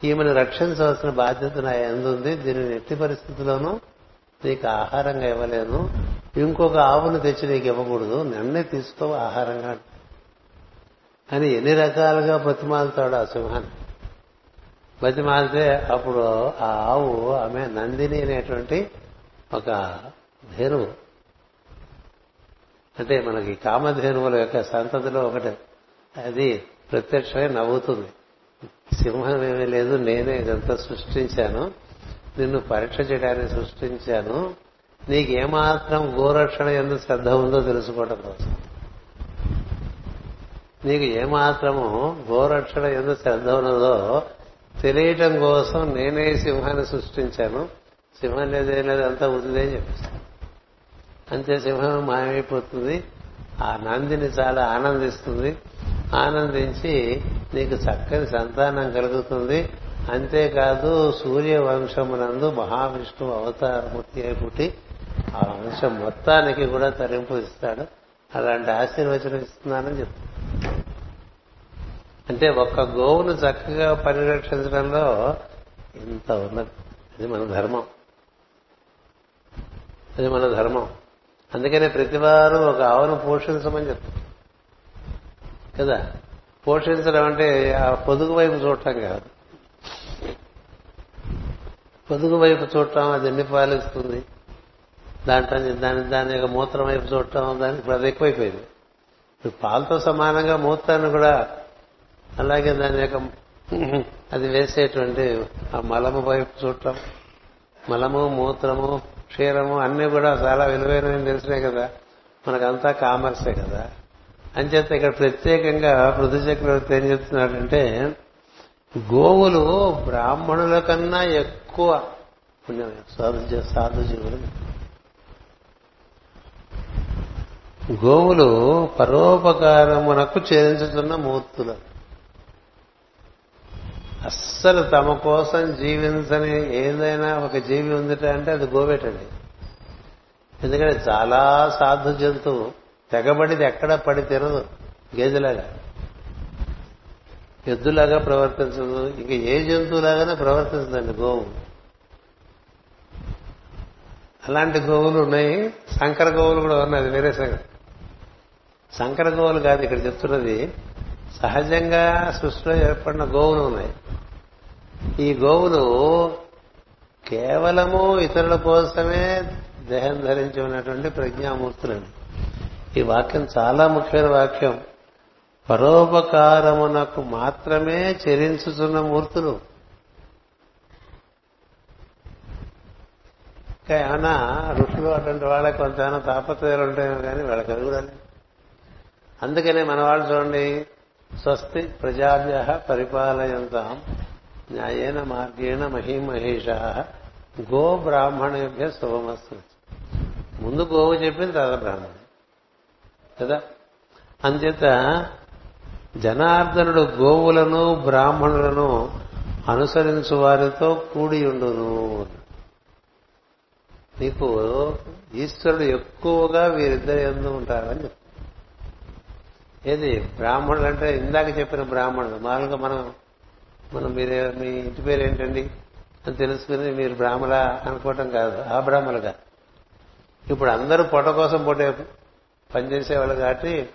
ఈమెను రక్షించవలసిన బాధ్యత నా ఎందుంది? దీనిని ఎట్టి పరిస్థితుల్లోనూ నీకు ఆహారంగా ఇవ్వలేను. ఇంకొక ఆవును తెచ్చి నీకు ఇవ్వకూడదు. నన్నే తీసుకో ఆహారంగా అని ఎన్ని రకాలుగా బతిమాలుతాడు ఆ సింహాన్ని. బతిమాలితే అప్పుడు ఆ ఆవు ఆమె నందిని అనేటువంటి ఒక ధేనువు. అంటే మనకి కామధేనువుల యొక్క సంతతిలో ఒకటి. అది ప్రత్యక్షమే నవ్వుతుంది. సింహం ఏమీ లేదు నేనే ఇదంతా సృష్టించాను. నిన్ను పరీక్ష చేయడానికి సృష్టించాను. నీకేమాత్రం గోరక్షణ ఎందుకు శ్రద్ధ ఉందో తెలుసుకోవడం కోసం. నీకు ఏమాత్రము గోరక్షణ ఎందుకు శ్రద్ధ ఉన్నదో తెలియటం కోసం నేనే సింహాన్ని సృష్టించాను. సింహం లేదేం లేదు అంతా వదిలే చెప్పేస్తాను అంతే సింహం మాయమైపోతుంది. ఆ నందిని చాలా ఆనందిస్తుంది. ఆనందించి నీకు చక్కని సంతానం కలుగుతుంది. అంతేకాదు సూర్యవంశమునందు మహావిష్ణువు అవతారమూర్తి అయి పుట్టి ఆ వంశం మొత్తానికి కూడా తరింపు ఇస్తాడు. అలాంటి ఆశీర్వచనం ఇస్తున్నానని చెప్తాను అంటే ఒక్క గోవును చక్కగా పరిరక్షించడంలో ఇంత ఉన్నది. అది మన ధర్మం. అది మన ధర్మం. అందుకనే ప్రతివారు ఒక ఆవును పోషించమని చెప్తారు. కదా? పోషించడం అంటే ఆ పొదుగు వైపు చూడటం కాదు. పొదుగు వైపు చూడటం అది ఎన్ని పాలిస్తుంది? దాంట్లో దాని దాని యొక్క మూత్రం వైపు చూడటం దానికి ఇప్పుడు అది ఎక్కువైపోయింది. ఇప్పుడు పాలతో సమానంగా మూత్రాన్ని కూడా అలాగే దాని యొక్క అది వేసేటువంటి ఆ మలము వైపు చూడటం. మలము మూత్రము క్షీరము అన్నీ కూడా చాలా విలువైనవి తెలిసినాయి కదా. మనకంతా కామర్సే కదా. అంచేత ఇక్కడ ప్రత్యేకంగా పృథు చక్రవర్తి ఏం చెప్తున్నాడంటే గోవులు బ్రాహ్మణుల కన్నా ఎక్కువ పుణ్యమే సాధు సాధు జీవులు. గోవులు పరోపకారమునకు చేరించుతున్న మూర్తులు. అస్సలు తమ కోసం జీవించని ఏదైనా ఒక జీవి ఉందిట అంటే అది గోబెట్టండి ఎందుకంటే చాలా సాధు జంతువు తెగబడిది ఎక్కడ పడి తినదు గేదెలాగా. ఎద్దులాగా ప్రవర్తించదు ఇంకా ఏ జంతువులాగానే ప్రవర్తించదండి గోవు. అలాంటి గోవులు ఉన్నాయి సంకర గోవులు కూడా ఉన్నాయి వేరే సంగతి. సంకర గోవులు కాదు ఇక్కడ చెప్తున్నది సహజంగా సృష్టిలో ఏర్పడిన గోవులు ఉన్నాయి ఈ గోవులు కేవలము ఇతరుల కోసమే దేహం ధరించి ఉన్నటువంటి ప్రజ్ఞామూర్తులండి ఈ వాక్యం చాలా ముఖ్యమైన వాక్యం. పరోపకారమునకు మాత్రమే చెరించుతున్న మూర్తులు. ఇంకా ఏమైనా ఋషులు అటువంటి వాళ్ళకి కొంత తాపత్రయాలు ఉంటాయేమో కానీ వాళ్ళకి అది కూడా అందుకనే మన వాళ్ళు చూడండి స్వస్తి ప్రజాభ్య పరిపాలయంతాం. న్యాయేన మార్గేణ మహీమహేష. గో బ్రాహ్మణేభ్య శుభమస్తు. ముందు గోవు చెప్పింది తర్వాత బ్రాహ్మణుడు. కదా? అంచేత జనార్దనుడు గోవులను బ్రాహ్మణులను అనుసరించు వారితో కూడి ఉండును. నీకు ఈశ్వరుడు ఎక్కువగా వీరిద్దరు ఎందు ఉంటారని చెప్తారు. ఏది? బ్రాహ్మణులు అంటే ఇందాక చెప్పిన బ్రాహ్మణులు. మామూలుగా మనం మనం మీరే మీ ఇంటి పేరు ఏంటండి? అని తెలుసుకుని మీరు బ్రాహ్మణ అనుకోవటం కాదు. ఆ బ్రాహ్మణులు కాదు ఇప్పుడు అందరూ పొట్ట కోసం పొట్టే పనిచేసేవాళ్ళు కాబట్టి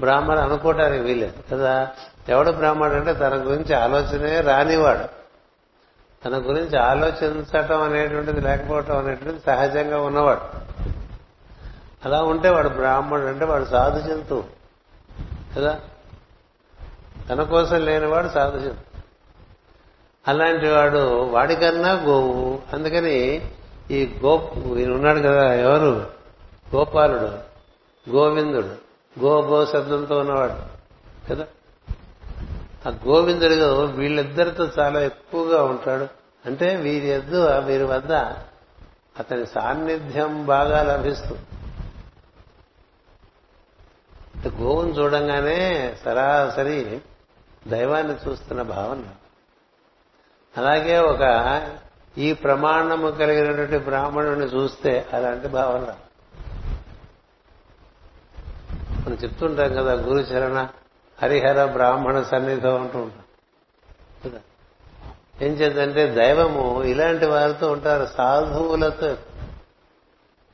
బ్రాహ్మణ అనుకోవటానికి వీలేదు కదా? ఎవడు బ్రాహ్మణుడు అంటే తన గురించి ఆలోచనే రానివాడు. తన గురించి ఆలోచించటం అనేటువంటిది లేకపోవటం అనేటువంటిది సహజంగా ఉన్నవాడు. అలా ఉంటే వాడు బ్రాహ్మణుడు అంటే వాడు సాధు జంతువు కదా? తన కోసం లేనివాడు సాధు అలాంటి వాడు వాడికన్నా గోవు. అందుకని ఈ గో ఈయన ఉన్నాడు కదా ఎవరు? గోపాలుడు గోవిందుడు. గో గో శబ్దంతో ఉన్నవాడు కదా? ఆ గోవిందుడు వీళ్ళిద్దరితో చాలా ఎక్కువగా ఉంటాడు. అంటే వీరి ఎద్దు వీరి వద్ద అతని సాన్నిధ్యం బాగా లభిస్తుంది గోవును చూడంగానే సరాసరి దైవాన్ని చూస్తున్న భావన. అలాగే ఒక ఈ ప్రమాణము కలిగినటువంటి బ్రాహ్మణుని చూస్తే అలాంటి భావన. మనం చెప్తుంటాం కదా గురు చరణ హరిహర బ్రాహ్మణ సన్నిధం అంటూ ఉంటాం. కదా? ఏం చేద్దంటే దైవము ఇలాంటి వారితో ఉంటారు సాధువులతో.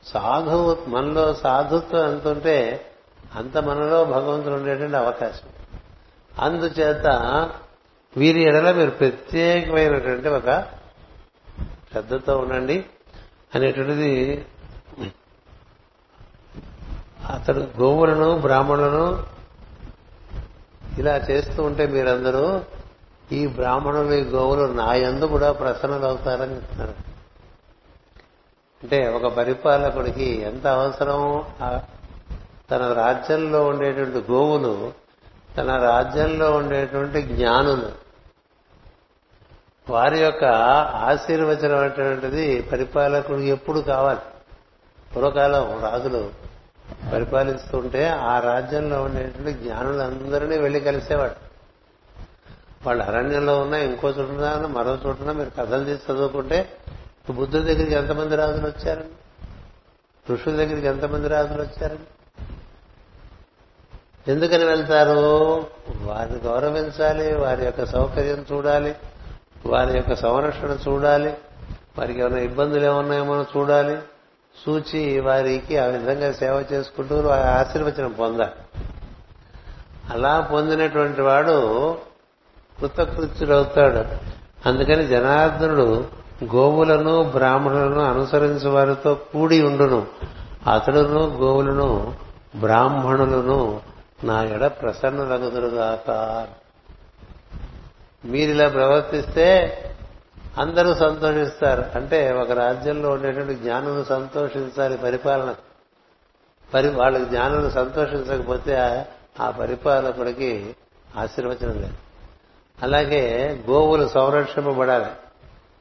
సాధువు మనలో సాధుత్వం అంటుంటే ఉంటే అంత మనలో భగవంతుడు ఉండేటువంటి అవకాశం. అందుచేత వీరి ఎడల మీరు ప్రత్యేకమైనటువంటి ఒక శ్రద్ధతో ఉండండి అనేటువంటిది అతడు గోవులను బ్రాహ్మణులను ఇలా చేస్తూ ఉంటే మీరందరూ ఈ బ్రాహ్మణులు ఈ గోవులు నా యందు కూడా ప్రసన్నులు అవుతారని చెప్తున్నారు. అంటే ఒక పరిపాలకుడికి ఎంత అవసరం? తన రాజ్యంలో ఉండేటువంటి గోవులు తన రాజ్యంలో ఉండేటువంటి జ్ఞానులు. వారి యొక్క ఆశీర్వచనం అనేటువంటిది పరిపాలకుడు ఎప్పుడు కావాలి. పూర్వకాలం రాజులు పరిపాలిస్తుంటే ఆ రాజ్యంలో ఉండేటువంటి జ్ఞానులందరినీ వెళ్ళి కలిసేవాడు. వాళ్ళు అరణ్యంలో ఉన్నా ఇంకో చోటున మరో చోటున మీరు కథలు తీసి చదువుకుంటే బుద్ధుడి దగ్గరికి ఎంతమంది రాజులు వచ్చారండి? ఋషుల దగ్గరికి ఎంతమంది రాజులు వచ్చారండి? ఎందుకని వెళ్తారు? వారిని గౌరవించాలి వారి యొక్క సౌకర్యం చూడాలి వారి యొక్క సంరక్షణ చూడాలి వారికి ఏమైనా ఇబ్బందులు ఏమన్నాయేమో చూడాలి చూచి వారికి ఆ విధంగా సేవ చేసుకుంటూ వారి ఆశీర్వచనం పొందాలి. అలా పొందినటువంటి వాడు కృతకృత్యుడవుతాడు. అందుకని జనార్దనుడు గోవులను బ్రాహ్మణులను అనుసరించి వారితో కూడి ఉండును. అతడును గోవులను బ్రాహ్మణులను నా ఎడ ప్రసన్నులగుదురుగాక. మీరిలా ప్రవర్తిస్తే అందరూ సంతోషిస్తారు. అంటే ఒక రాజ్యంలో ఉండేటువంటి జ్ఞానము సంతోషించాలి పరిపాలన. పరి వాళ్ళ జ్ఞానులు సంతోషించకపోతే ఆ- పరిపాలకుడికి ఆశీర్వచనం లేదు. అలాగే గోవులు సంరక్షింపబడాలి.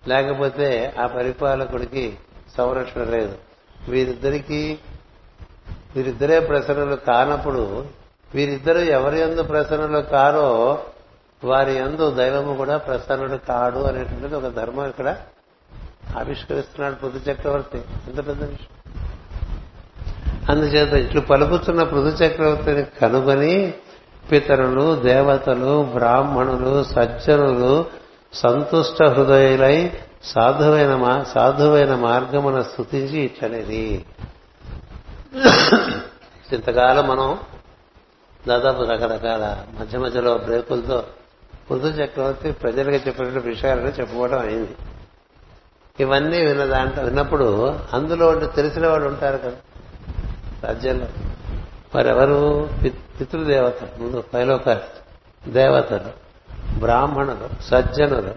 లేకపోతే ఆ పరిపాలకుడికి సంరక్షణ లేదు. వీరిద్దరికీ వీరిద్దరే ప్రసన్నులు కానప్పుడు వీరిద్దరు ఎవరి ఎందు ప్రసన్నులు కారో వారి ఎందు దైవము కూడా ప్రసన్నుడు కాడు అనేటువంటిది ఒక ధర్మం ఇక్కడ ఆవిష్కరిస్తున్నాడు పృథు చక్రవర్తి. ఎంత పెద్ద విషయం. అందుచేత ఇట్లు పలుకుతున్న పృథు చక్రవర్తిని కనుగొని పితరులు దేవతలు బ్రాహ్మణులు సజ్జనులు సంతుష్ట హృదయులై సాధువైన సాధువైన మార్గమున స్థుతించి ఇట్లనేది. ఇంతకాలం మనం దాదాపు రకరకాల మధ్య మధ్యలో బ్రేకులతో పృథు చక్రవర్తి ప్రజలకు చెప్పిన విషయాలను చెప్పుకోవడం అయింది. ఇవన్నీ విన్న దాంట్లో విన్నప్పుడు అందులో తెలిసిన వాళ్ళు ఉంటారు కదా రాజ్యంలో. వారెవరు పిత్- పితృదేవతలు. ముందు పైలోక దేవతలు బ్రాహ్మణులు సజ్జనులు.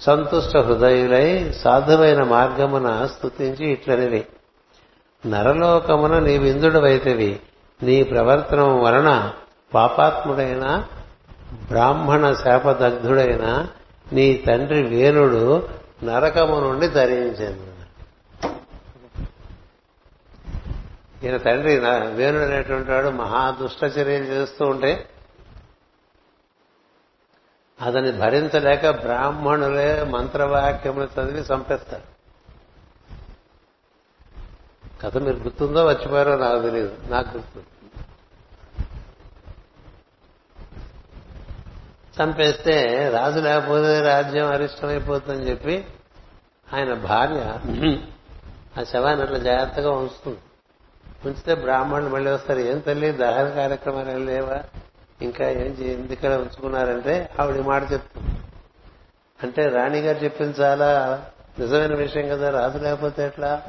సంతుష్ట హృదయులై సాధువైన మార్గమున స్థుతించి ఇట్లనివి. నరలోకమున నీ విందుడవైతివి నీ ప్రవర్తనం వలన పాపాత్ముడైన బ్రాహ్మణ శాపదగ్ధుడైన నీ తండ్రి వేణుడు నరకము నుండి తరించాను ఈయన తండ్రి వేణుడు అనేటువంటి వాడు మహాదుష్ట చర్యలు చేస్తూ ఉంటే అతన్ని భరించలేక బ్రాహ్మణులే మంత్రవాక్యములు చదివి చంపేస్తారు. కథ మీరు గుర్తుందో వచ్చిపోయారో నాకు తెలియదు నాకు గుర్తు. చంపేస్తే రాజు లేకపోతే రాజ్యం అరిష్టమైపోతుందని చెప్పి ఆయన భార్య ఆ శవాన్ని అట్లా జాగ్రత్తగా ఉంచుతుంది. ఉంచితే బ్రాహ్మణులు మళ్ళీ వస్తారు. ఏం తల్లి దహన కార్యక్రమాలు ఏం లేవా? ఇంకా ఏం చే- ఎందుకు ఇక్కడ ఉంచుకున్నారంటే ఆవిడ మాట చెప్తుంది. అంటే రాణిగారు చెప్పింది చాలా నిజమైన విషయం కదా. రాజు లేకపోతే ఎట్లా?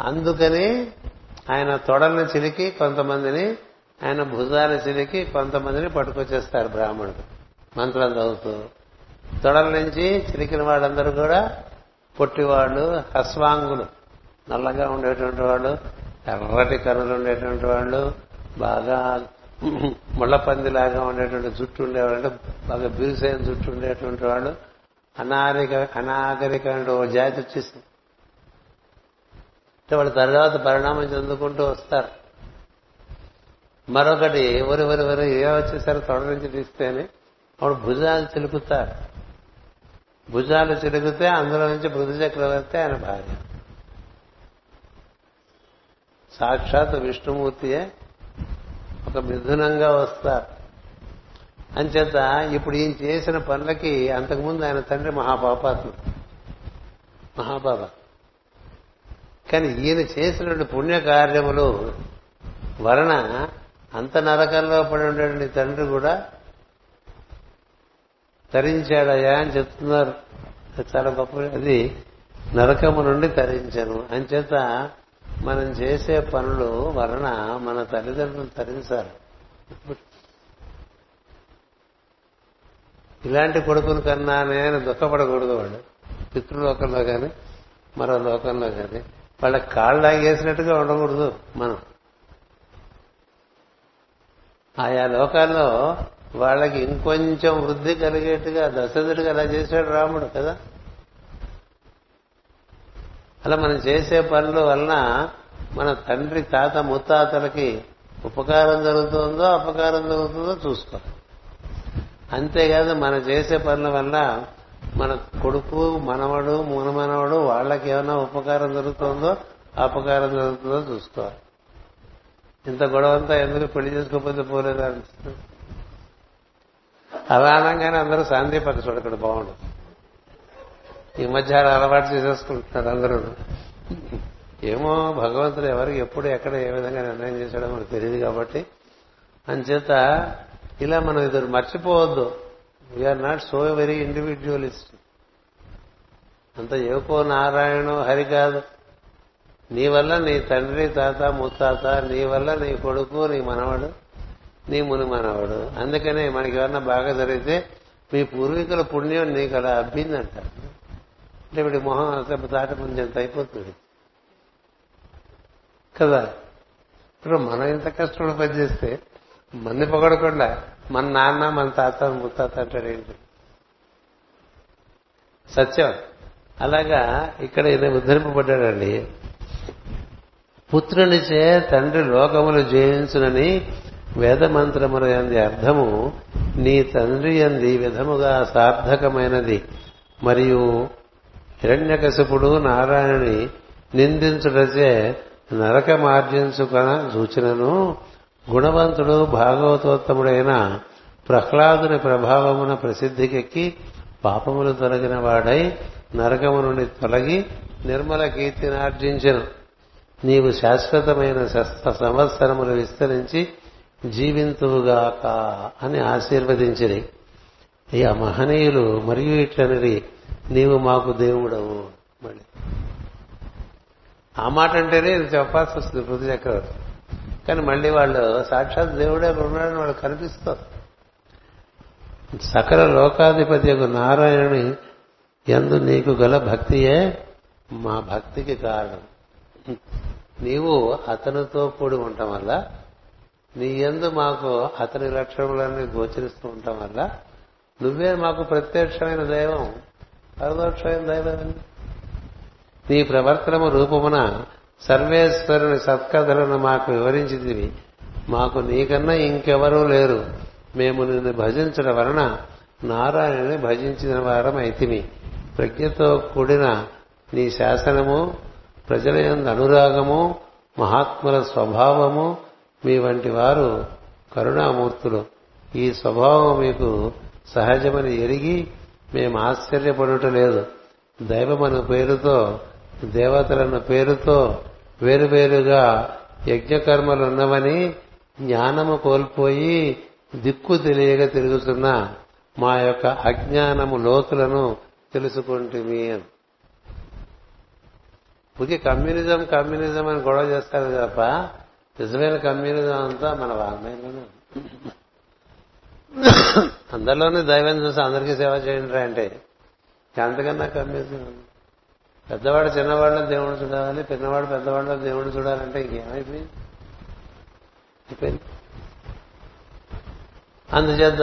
అందుకని ఆయన తొడలను చిలికి కొంతమందిని ఆయన భుజాలు చిలికి కొంతమందిని పట్టుకొచ్చేస్తారు బ్రాహ్మణుడు. మంత్రం చదువుతూ. తొడల నుంచి చిలికిన వాళ్ళందరూ కూడా పొట్టివాళ్ళు హస్వాంగులు. నల్లగా ఉండేటువంటి వాళ్ళు ఎర్రటి కనులు ఉండేటువంటి వాళ్ళు బాగా <clears throat> ముళ్ళపందిలాగా ఉండేటువంటి జుట్టు ఉండేవాళ్ళు బాగా బిరుసైన జుట్టు ఉండేటువంటి వాళ్ళు. అనాగరిక అనాగరిక ఓ జాతి వచ్చేసింది. వాళ్ళు తర్వాత పరిణామం చెందుకుంటూ వస్తారు. మరొకటి ఎవరు ఎవరు ఎవరు ఏ వచ్చేసారో తొడ నుంచి తీస్తేనే అప్పుడు భుజాలు చిలుకుతారు. భుజాలు చిలుకుతే అందులో నుంచి పృథు చక్రవర్తి ఆయన భార్య. సాక్షాత్ విష్ణుమూర్తియే ఒక మిథునంగా వస్తారు. అంచేత ఇప్పుడు ఈయన చేసిన పనులకి అంతకుముందు ఆయన తండ్రి మహాపాపాత్మ మహాపాప. కానీ ఈయన చేసినటువంటి పుణ్యకార్యములు వలన అంత నరకంలో పడి ఉండేటువంటి తండ్రి కూడా తరించాడయా అని చెప్తున్నారు. చాలా గొప్ప అది నరకము నుండి తరించను. అంచేత మనం చేసే పనులు వలన మన తల్లిదండ్రులు తరించారు ఇలాంటి కొడుకుని కన్నా నేను దుఃఖపడకూడదు వాళ్ళు పితృలోకంలో కానీ మరో లోకంలో కానీ వాళ్ళ కాళ్ళు లాగేసినట్టుగా ఉండకూడదు మనం. ఆయా లోకాల్లో వాళ్ళకి ఇంకొంచెం వృద్ధి కలిగేట్టుగా దశరథుడికి అలా చేశాడు రాముడు కదా. అలా మనం చేసే పనుల వలన మన తండ్రి తాత ముత్తాతలకి ఉపకారం జరుగుతుందో అపకారం జరుగుతుందో చూసుకోవాలి. అంతేకాదు మనం చేసే పనుల వల్ల మన కొడుకు మనవడు మునమనవడు వాళ్ళకి ఏమైనా ఉపకారం జరుగుతుందో అపకారం జరుగుతుందో చూసుకోవాలి. ఇంత గొడవంతా ఎందుకు పెళ్ళి చేసుకోకపోతే పోలేదా అనిపిస్తుంది. అలా అనగానే అందరూ శాంతి పక్క బాగుండు బాగుండదు. ఈ మధ్య అలవాటు చేసేసుకుంటున్నారు అందరూ. ఏమో భగవంతుడు ఎవరికి ఎప్పుడు ఎక్కడ ఏ విధంగా నిర్ణయం చేశాడో మనకు తెలియదు కాబట్టి. అంచేత ఇలా మనం ఇది మర్చిపోవద్దు. We're not so very individualist అంత ఏకో నారాయణ హరి కాదు. నీ వల్ల నీ తండ్రి తాత ముత్తాత నీ వల్ల నీ కొడుకు నీ మనవడు నీ ముని మనవడు. అందుకనే మనకి ఎవరన్నా బాగా జరిగితే మీ పూర్వీకుల పుణ్యం నీకు అలా అబ్బిందంట. అంటే వీడి మొహం అంత తాట ముందు ఎంత అయిపోతుంది. కదా? ఇప్పుడు మనం ఇంత కష్టపడి పనిచేస్తే మన్ని పొగడకుండా మన నాన్న మన తాత ముత్తాత అంటాడు ఏంటి? సత్యం. అలాగా ఇక్కడ ఈయన ఉద్ధరింపబడ్డాడండి. పుత్రునిచే తండ్రి లోకములు జయించునని వేదమంత్రముల ఎంది అర్థము నీ తండ్రి ఎంది విధముగా సార్థకమైనది. మరియు హిరణ్యకశపుడు నారాయణుని నిందించుటచే నరకమార్జించుకొన సూచనను గుణవంతుడు భాగవతోత్తముడైన ప్రహ్లాదుని ప్రభావమున ప్రసిద్ధికెక్కి పాపములు తొలగిన వాడై నరకము నుండి తొలగి నిర్మల కీర్తిని ఆర్జించను. నీవు శాశ్వతమైన సంవత్సరములు విస్తరించి జీవింతువుగాక అని ఆశీర్వదించిరి. ఈ మహనీయులు మరియు ఇట్లనిది నీవు మాకు దేవుడవు. మళ్ళీ. ఆ మాట అంటేనే ఇది చెప్పాల్సి వస్తుంది పృథు చక్రవర్తి. కానీ మళ్ళీ వాళ్ళు సాక్షాత్ దేవుడే అక్కడ ఉన్నాడని వాళ్ళు కనిపిస్తారు. సకల లోకాధిపతి యొక్క నారాయణుని ఎందు నీకు గల భక్తియే మా భక్తికి కారణం. నీవు అతనితో కూడి ఉండటం వల్ల నీ ఎందు మాకు అతని లక్షణములన్నీ గోచరిస్తూ ఉండటం వల్ల నువ్వే మాకు ప్రత్యక్షమైన దైవం. పరదోక్షమైన దైవం. నీ ప్రవర్తనము రూపమున సర్వేశ్వరుని సత్కథలను మాకు వివరించింది మాకు నీకన్నా ఇంకెవరూ లేరు. మేము నిన్ను భజించడం వలన నారాయణుని భజించిన వారం అయితిమి ప్రజ్ఞతో కూడిన నీ శాసనము ప్రజల అనురాగము మహాత్ముల స్వభావము మీ వంటి వారు కరుణామూర్తులు. ఈ స్వభావం మీకు సహజమని ఎరిగి మేము ఆశ్చర్యపడుట లేదు. దైవమను పేరుతో దేవతలను పేరుతో వేరువేరుగా యజ్ఞకర్మలున్నవని జ్ఞానము కోల్పోయి దిక్కు తెలియక తిరుగుతున్న మా యొక్క అజ్ఞానము లోతులను తెలుసుకుంటుమి అని ఊరికి కమ్యూనిజం కమ్యూనిజం అని గొడవ చేస్తారు తప్ప నిజమైన కమ్యూనిజం అంతా మన వాగ్మయంలోనే. <coughs> అందరిలోనే దైవం చూసి అందరికీ సేవ చేయండి రా అంటే అంతకన్నా కమ్యూనిజం. పెద్దవాడు చిన్నవాళ్ళని దేవుడు చూడాలి పిన్నవాడు పెద్దవాళ్ళ దేవుడు చూడాలంటే ఇంకేమైపోయింది అయిపోయింది. అందుచేత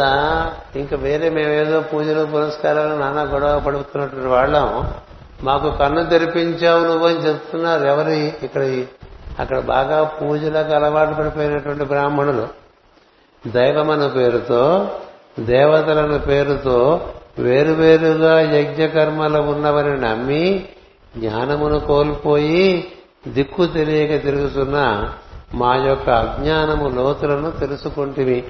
ఇంకా వేరే మేమేదో పూజలు పురస్కారాలు నానా గొడవ పడుతున్నటువంటి వాళ్ళం. మాకు కన్ను తెరిపించావు నువ్వు అని చెప్తున్నారు ఎవరి ఇక్కడ అక్కడ బాగా పూజలకు అలవాటు పడిపోయినటువంటి బ్రాహ్మణులు. దైవమను పేరుతో దేవతలను పేరుతో వేరువేరుగా యజ్ఞకర్మలు ఉన్నవని నమ్మి జ్ఞానమును కోల్పోయి దిక్కు తెలియక తిరుగుతున్న మా యొక్క అజ్ఞానము లోతులను తెలుసుకుంటుమి.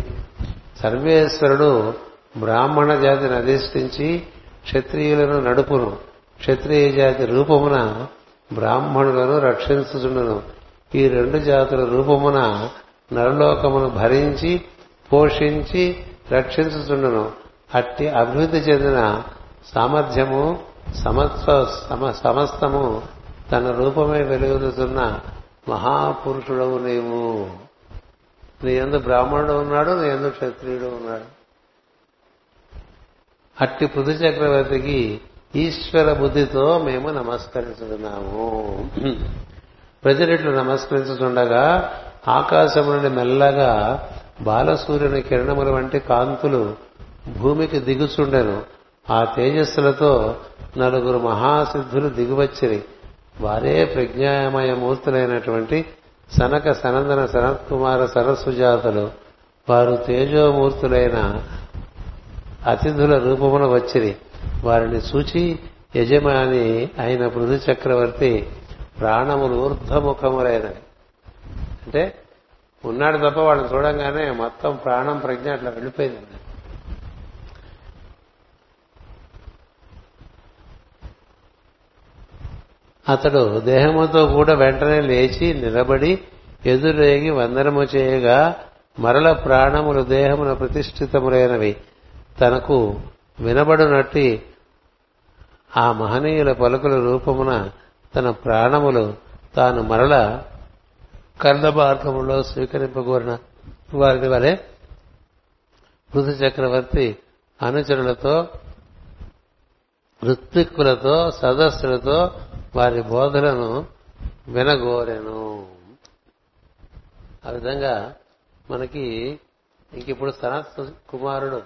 సర్వేశ్వరుడు బ్రాహ్మణ జాతిని అధిష్ఠించి క్షత్రియులను నడుపును. క్షత్రియ జాతి రూపమున బ్రాహ్మణులను రక్షించుచుండును. ఈ రెండు జాతుల రూపమున నరలోకమును భరించి పోషించి రక్షించుచుండును. అట్టి అభివృద్ధి చెందిన సామర్థ్యము సమస్తము తన రూపమే వెలుగుతున్న మహాపురుషుడవు నీవు. నీ ఎందు బ్రాహ్మణుడు ఉన్నాడు నీ ఎందు క్షత్రియుడు ఉన్నాడు. అట్టి పృథు చక్రవర్తికి ఈశ్వర బుద్ధితో మేము నమస్కరించుతున్నాము ప్రజలిట్లు నమస్కరించుతుండగా ఆకాశం నుండి మెల్లగా బాలసూర్యుని కిరణముల వంటి కాంతులు భూమికి దిగుచుండెను. ఆ తేజస్సులతో నలుగురు మహాసిద్ధులు దిగువచ్చిరి. వారే ప్రజ్ఞామయ మూర్తులైనటువంటి సనక సనందన సనత్ కుమార సరస్సుజాతులు. వారు తేజోమూర్తులైన అతిథుల రూపమున వచ్చిరి. వారిని సూచి యజమాని అయిన పృథు చక్రవర్తి ప్రాణములు ఊర్ధముఖములైనవి అంటే ఉన్నాడు తప్ప వాళ్ళని చూడంగానే మొత్తం ప్రాణం ప్రజ్ఞ అట్లా వెళ్ళిపోయింది. అతడు దేహముతో కూడా వెంటనే లేచి నిలబడి ఎదురేగి వందనము చేయగా మరల ప్రాణములు దేహమున ప్రతిష్ఠితములైనవి. తనకు వినబడునట్టి ఆ మహనీయుల పలుకుల రూపమున తన ప్రాణములు తాను మరల కర్ణ మార్గములో స్వీకరింపగోరిన. వారి వలె పృథు చక్రవర్తి అనుచరులతో ఋత్విక్కులతో సదస్సులతో వారి బోధలను వినగోరెను. ఆ విధంగా మనకి ఇంక ఇప్పుడు సనత్ కుమారుడు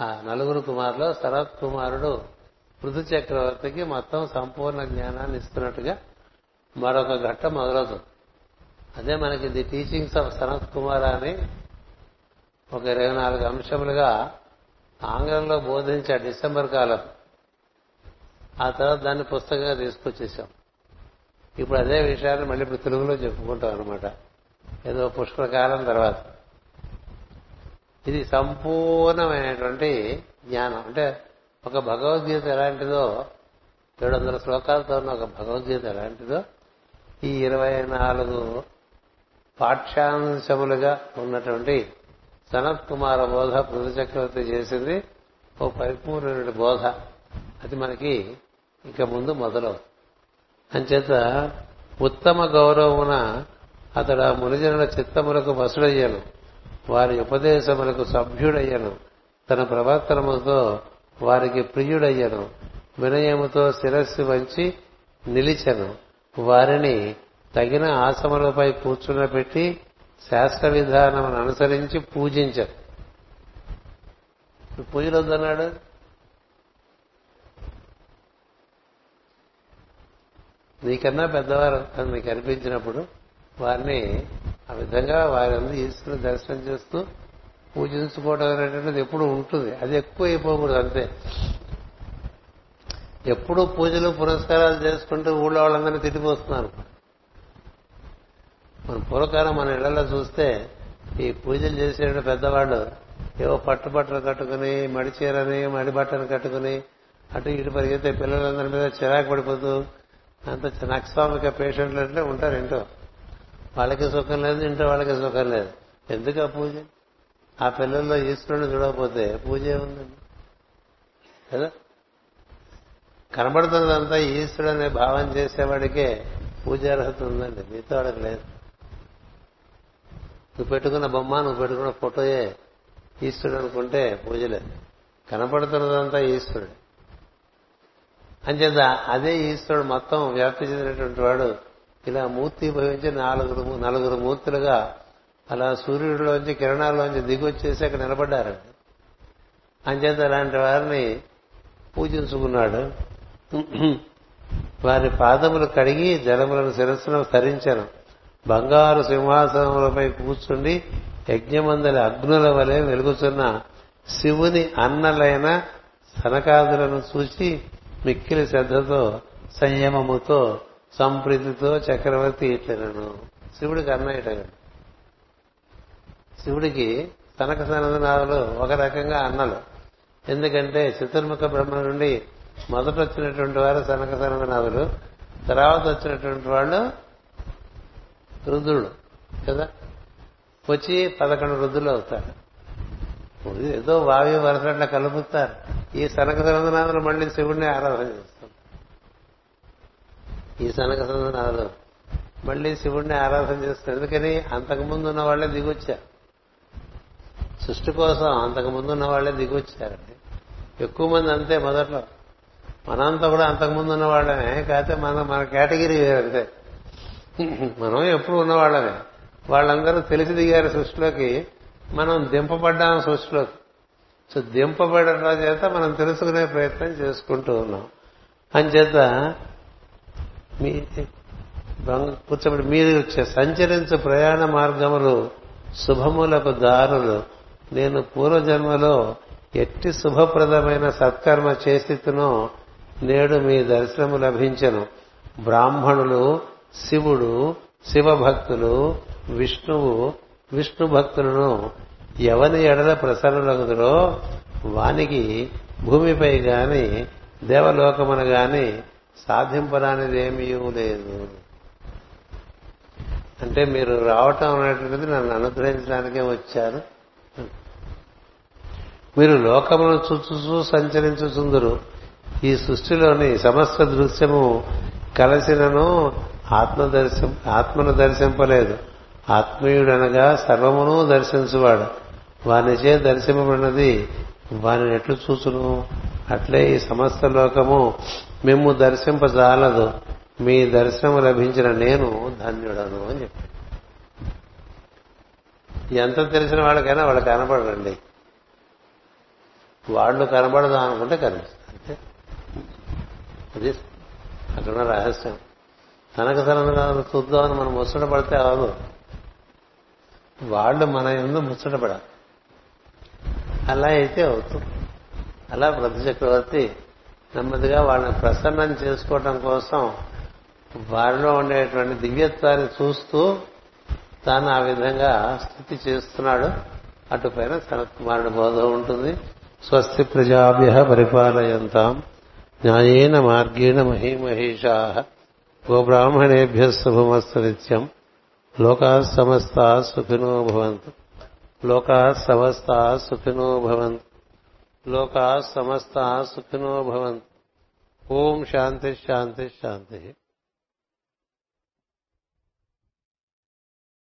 ఆ నలుగురు కుమారులో శరత్ కుమారుడు పృథు చక్రవర్తికి మొత్తం సంపూర్ణ జ్ఞానాన్ని ఇస్తున్నట్టుగా మరొక ఘట్టం మొదలవుతుంది. అదే మనకి the teachings of Sanat Kumar అని ఒక ఇరవై నాలుగు అంశములుగా ఆంగ్లంలో బోధించే డిసెంబర్ కాలం. ఆ తర్వాత దాన్ని పుస్తకంగా తీసుకొచ్చేసాం. ఇప్పుడు అదే విషయాన్ని మళ్ళీ ఇప్పుడు తెలుగులో చెప్పుకుంటాం అనమాట ఏదో పుష్కర కాలం తర్వాత. ఇది సంపూర్ణమైనటువంటి జ్ఞానం. అంటే ఒక భగవద్గీత ఎలాంటిదో ఏడు వందల శ్లోకాలతో ఉన్న ఒక భగవద్గీత ఎలాంటిదో ఈ ఇరవై నాలుగు పాఠ్యాంశములుగా ఉన్నటువంటి సనత్ కుమార బోధ పృథు చక్రవర్తి చేసింది. ఓ పరిపూర్ణ బోధ. అది మనకి ఇక ముందు మొదలవుతుంది. అంచేత ఉత్తమ గౌరవమున అతడు ఆ మునిజనుల చిత్తములకు వసుడయ్యను వారి ఉపదేశములకు సభ్యుడయ్యను తన ప్రవర్తనముతో వారికి ప్రియుడయ్యను వినయముతో శిరస్సు వంచి నిలిచెను వారిని తగిన ఆసములపై కూర్చున్నపెట్టి శాస్త్ర విధానమును అనుసరించి పూజించను. పూజలు వద్దన్నాడు నీకన్నా పెద్దవారు అని నీకు అనిపించినప్పుడు వారిని ఆ విధంగా వారి అందరూ ఈశ్వరుని దర్శనం చేస్తూ పూజించుకోవడం అనేటువంటిది ఎప్పుడు ఉంటుంది. అది ఎక్కువ అయిపోకూడదు అంతే. ఎప్పుడు పూజలు పురస్కారాలు చేసుకుంటూ ఊళ్ళో వాళ్ళందరినీ తిట్టిపోస్తున్నారు. మన పూర్వకాలం మన ఇళ్ళలో చూస్తే ఈ పూజలు చేసే పెద్దవాళ్ళు ఏవో పట్టుబట్టలు కట్టుకుని మడిచీరని మడిబట్టలు కట్టుకుని అటు ఇటు పరిగెత్తే పిల్లలందరి మీద చిరాకు పడిపోతూ అంత నక్స్వామిక పేషెంట్లు అంటే ఉంటారు ఇంటో వాళ్ళకి సుఖం లేదు ఇంట్లో వాళ్ళకి సుఖం లేదు. ఎందుకు ఆ పూజ? ఆ పిల్లల్లో ఈశ్వరుని చూడకపోతే పూజ ఏముందండి? కదా? కనబడుతున్నదంతా ఈశ్వరుడు అనే భావం చేసేవాడికే పూజార్హత ఉందండి. మిగతా వాడికి లేదు. నువ్వు పెట్టుకున్న బొమ్మ నువ్వు పెట్టుకున్న ఫోటోయే ఈశ్వరుడు అనుకుంటే పూజలేదు కనపడుతున్నదంతా ఈశ్వరుడు. అంచేత అదే ఈశ్వరుడు మొత్తం వ్యాప్తి చెందినటువంటి వాడు. ఇలా మూర్తి భవించి నాలుగురు నలుగురు మూర్తులుగా అలా సూర్యుడిలోంచి కిరణాల్లోంచి దిగొచ్చేసి అక్కడ నిలబడ్డారండి. అంచేత అలాంటి వారిని పూజించుకున్నాడు. వారి పాదములు కడిగి జలములను శిరస్సును ధరించను బంగారు సింహాసనములపై కూర్చుండి యజ్ఞమందలి అగ్నుల వలె వెలుగుతున్న శివుని అన్నలైన సనకాదులను చూసి మిక్కిలి శ్రద్ధతో సంయమముతో సంప్రీతితో చక్రవర్తి ఇట్లనను శివుడికి అన్నయ్యట శివుడికి తనక సనదనాథులు ఒక రకంగా అన్నలు. ఎందుకంటే చతుర్ముఖ బ్రహ్మ నుండి మొదట వచ్చినటువంటి వారు సనక సనదనాథులు తర్వాత వచ్చినటువంటి వాళ్ళు రుద్రుడు కదా? వచ్చి పదకొండు రుద్రులు అవుతారు. ఏదో వావి వరసట్ల కలుపుతారు. ఈ సనక సనదనాథులు మళ్ళీ శివుడిని ఆరాధన చేస్తాం ఈ సనక సనదనాథులు మళ్ళీ శివుడిని ఆరాధన చేస్తారు. ఎందుకని? అంతకుముందు ఉన్న వాళ్ళే దిగొచ్చారు. సృష్టి కోసం అంతకుముందు ఉన్న వాళ్ళే దిగొచ్చారండి. ఎక్కువ మంది అంతే మొదట్లో. మనంతా కూడా అంతకుముందు ఉన్న వాళ్ళమే. కాకపోతే మన మన కేటగిరీ అంతే మనం ఎప్పుడు ఉన్నవాళ్ళమే. వాళ్ళందరూ తెలిసి దిగారు సృష్టిలోకి. మనం దింపబడ్డాం సృష్టిలో సో దింపబడటం చేత మనం తెలుసుకునే ప్రయత్నం చేసుకుంటూ ఉన్నాం. అంచేత మీ కూర్చోబడి మీరు సంచరించు ప్రయాణ మార్గములు శుభములకు దారులు. నేను పూర్వజన్మలో ఎట్టి శుభప్రదమైన సత్కర్మ చేసితునో నేడు మీ దర్శనము లభించను. బ్రాహ్మణులు శివుడు శివభక్తులు విష్ణువు విష్ణు భక్తులను ఎవని ఎడల ప్రసన్నులగుదురో వానికి భూమిపై గాని దేవలోకమున గాని సాధింపరానిదేమీ లేదు అంటే మీరు రావటం అనేటువంటిది నన్ను అనుగ్రహించడానికే వచ్చారు. మీరు లోకమును చూచూ సంచరించుచుందరు. ఈ సృష్టిలోని సమస్త దృశ్యము కలిసినను ఆత్మదర్శం ఆత్మను దర్శింపలేదు. ఆత్మీయుడనగా సర్వమును దర్శించువాడు. వానిచే దర్శింపబడినది వారిని ఎట్లు చూచును? అట్లే ఈ సమస్త లోకము మేము దర్శింపజాలదు. మీ దర్శనం లభించిన నేను ధన్యుడను అని చెప్పి ఎంత తెలిసిన వాళ్ళకైనా వాళ్ళు కనపడరండి. వాళ్ళు కనబడదా అనుకుంటే కనిపిస్తారు అంతే అది అక్కడ రహస్యం. తనకు తనను చూద్దామని మనం ముచ్చట పడితే అవదు వాళ్ళు మన ఎందు ముచ్చట పడాలి. అలా అయితే అవుతుంది అలా ప్రతి చక్రవర్తి నెమ్మదిగా వాళ్ళని ప్రసన్నం చేసుకోవటం కోసం వారిలో ఉండేటువంటి దివ్యత్వాన్ని చూస్తూ తాను ఆ విధంగా స్థుతి చేస్తున్నాడు. అటుపైన సనత్ కుమారుడు బోధ ఉంటుంది. స్వస్తి ప్రజాభ్య పరిపాలయంతాం. న్యాయేన మార్గేణ మహీమహీషా. గోబ్రాహ్మణేభ్య శుభమస్తు నిత్యం. లోకా సమస్త సుఖినో భవంతు. లోకా సమస్త సుఖినో భవంతు లోకా సమస్త సుఖినో భవంతు ఓం శాంతి శాంతి శాంతి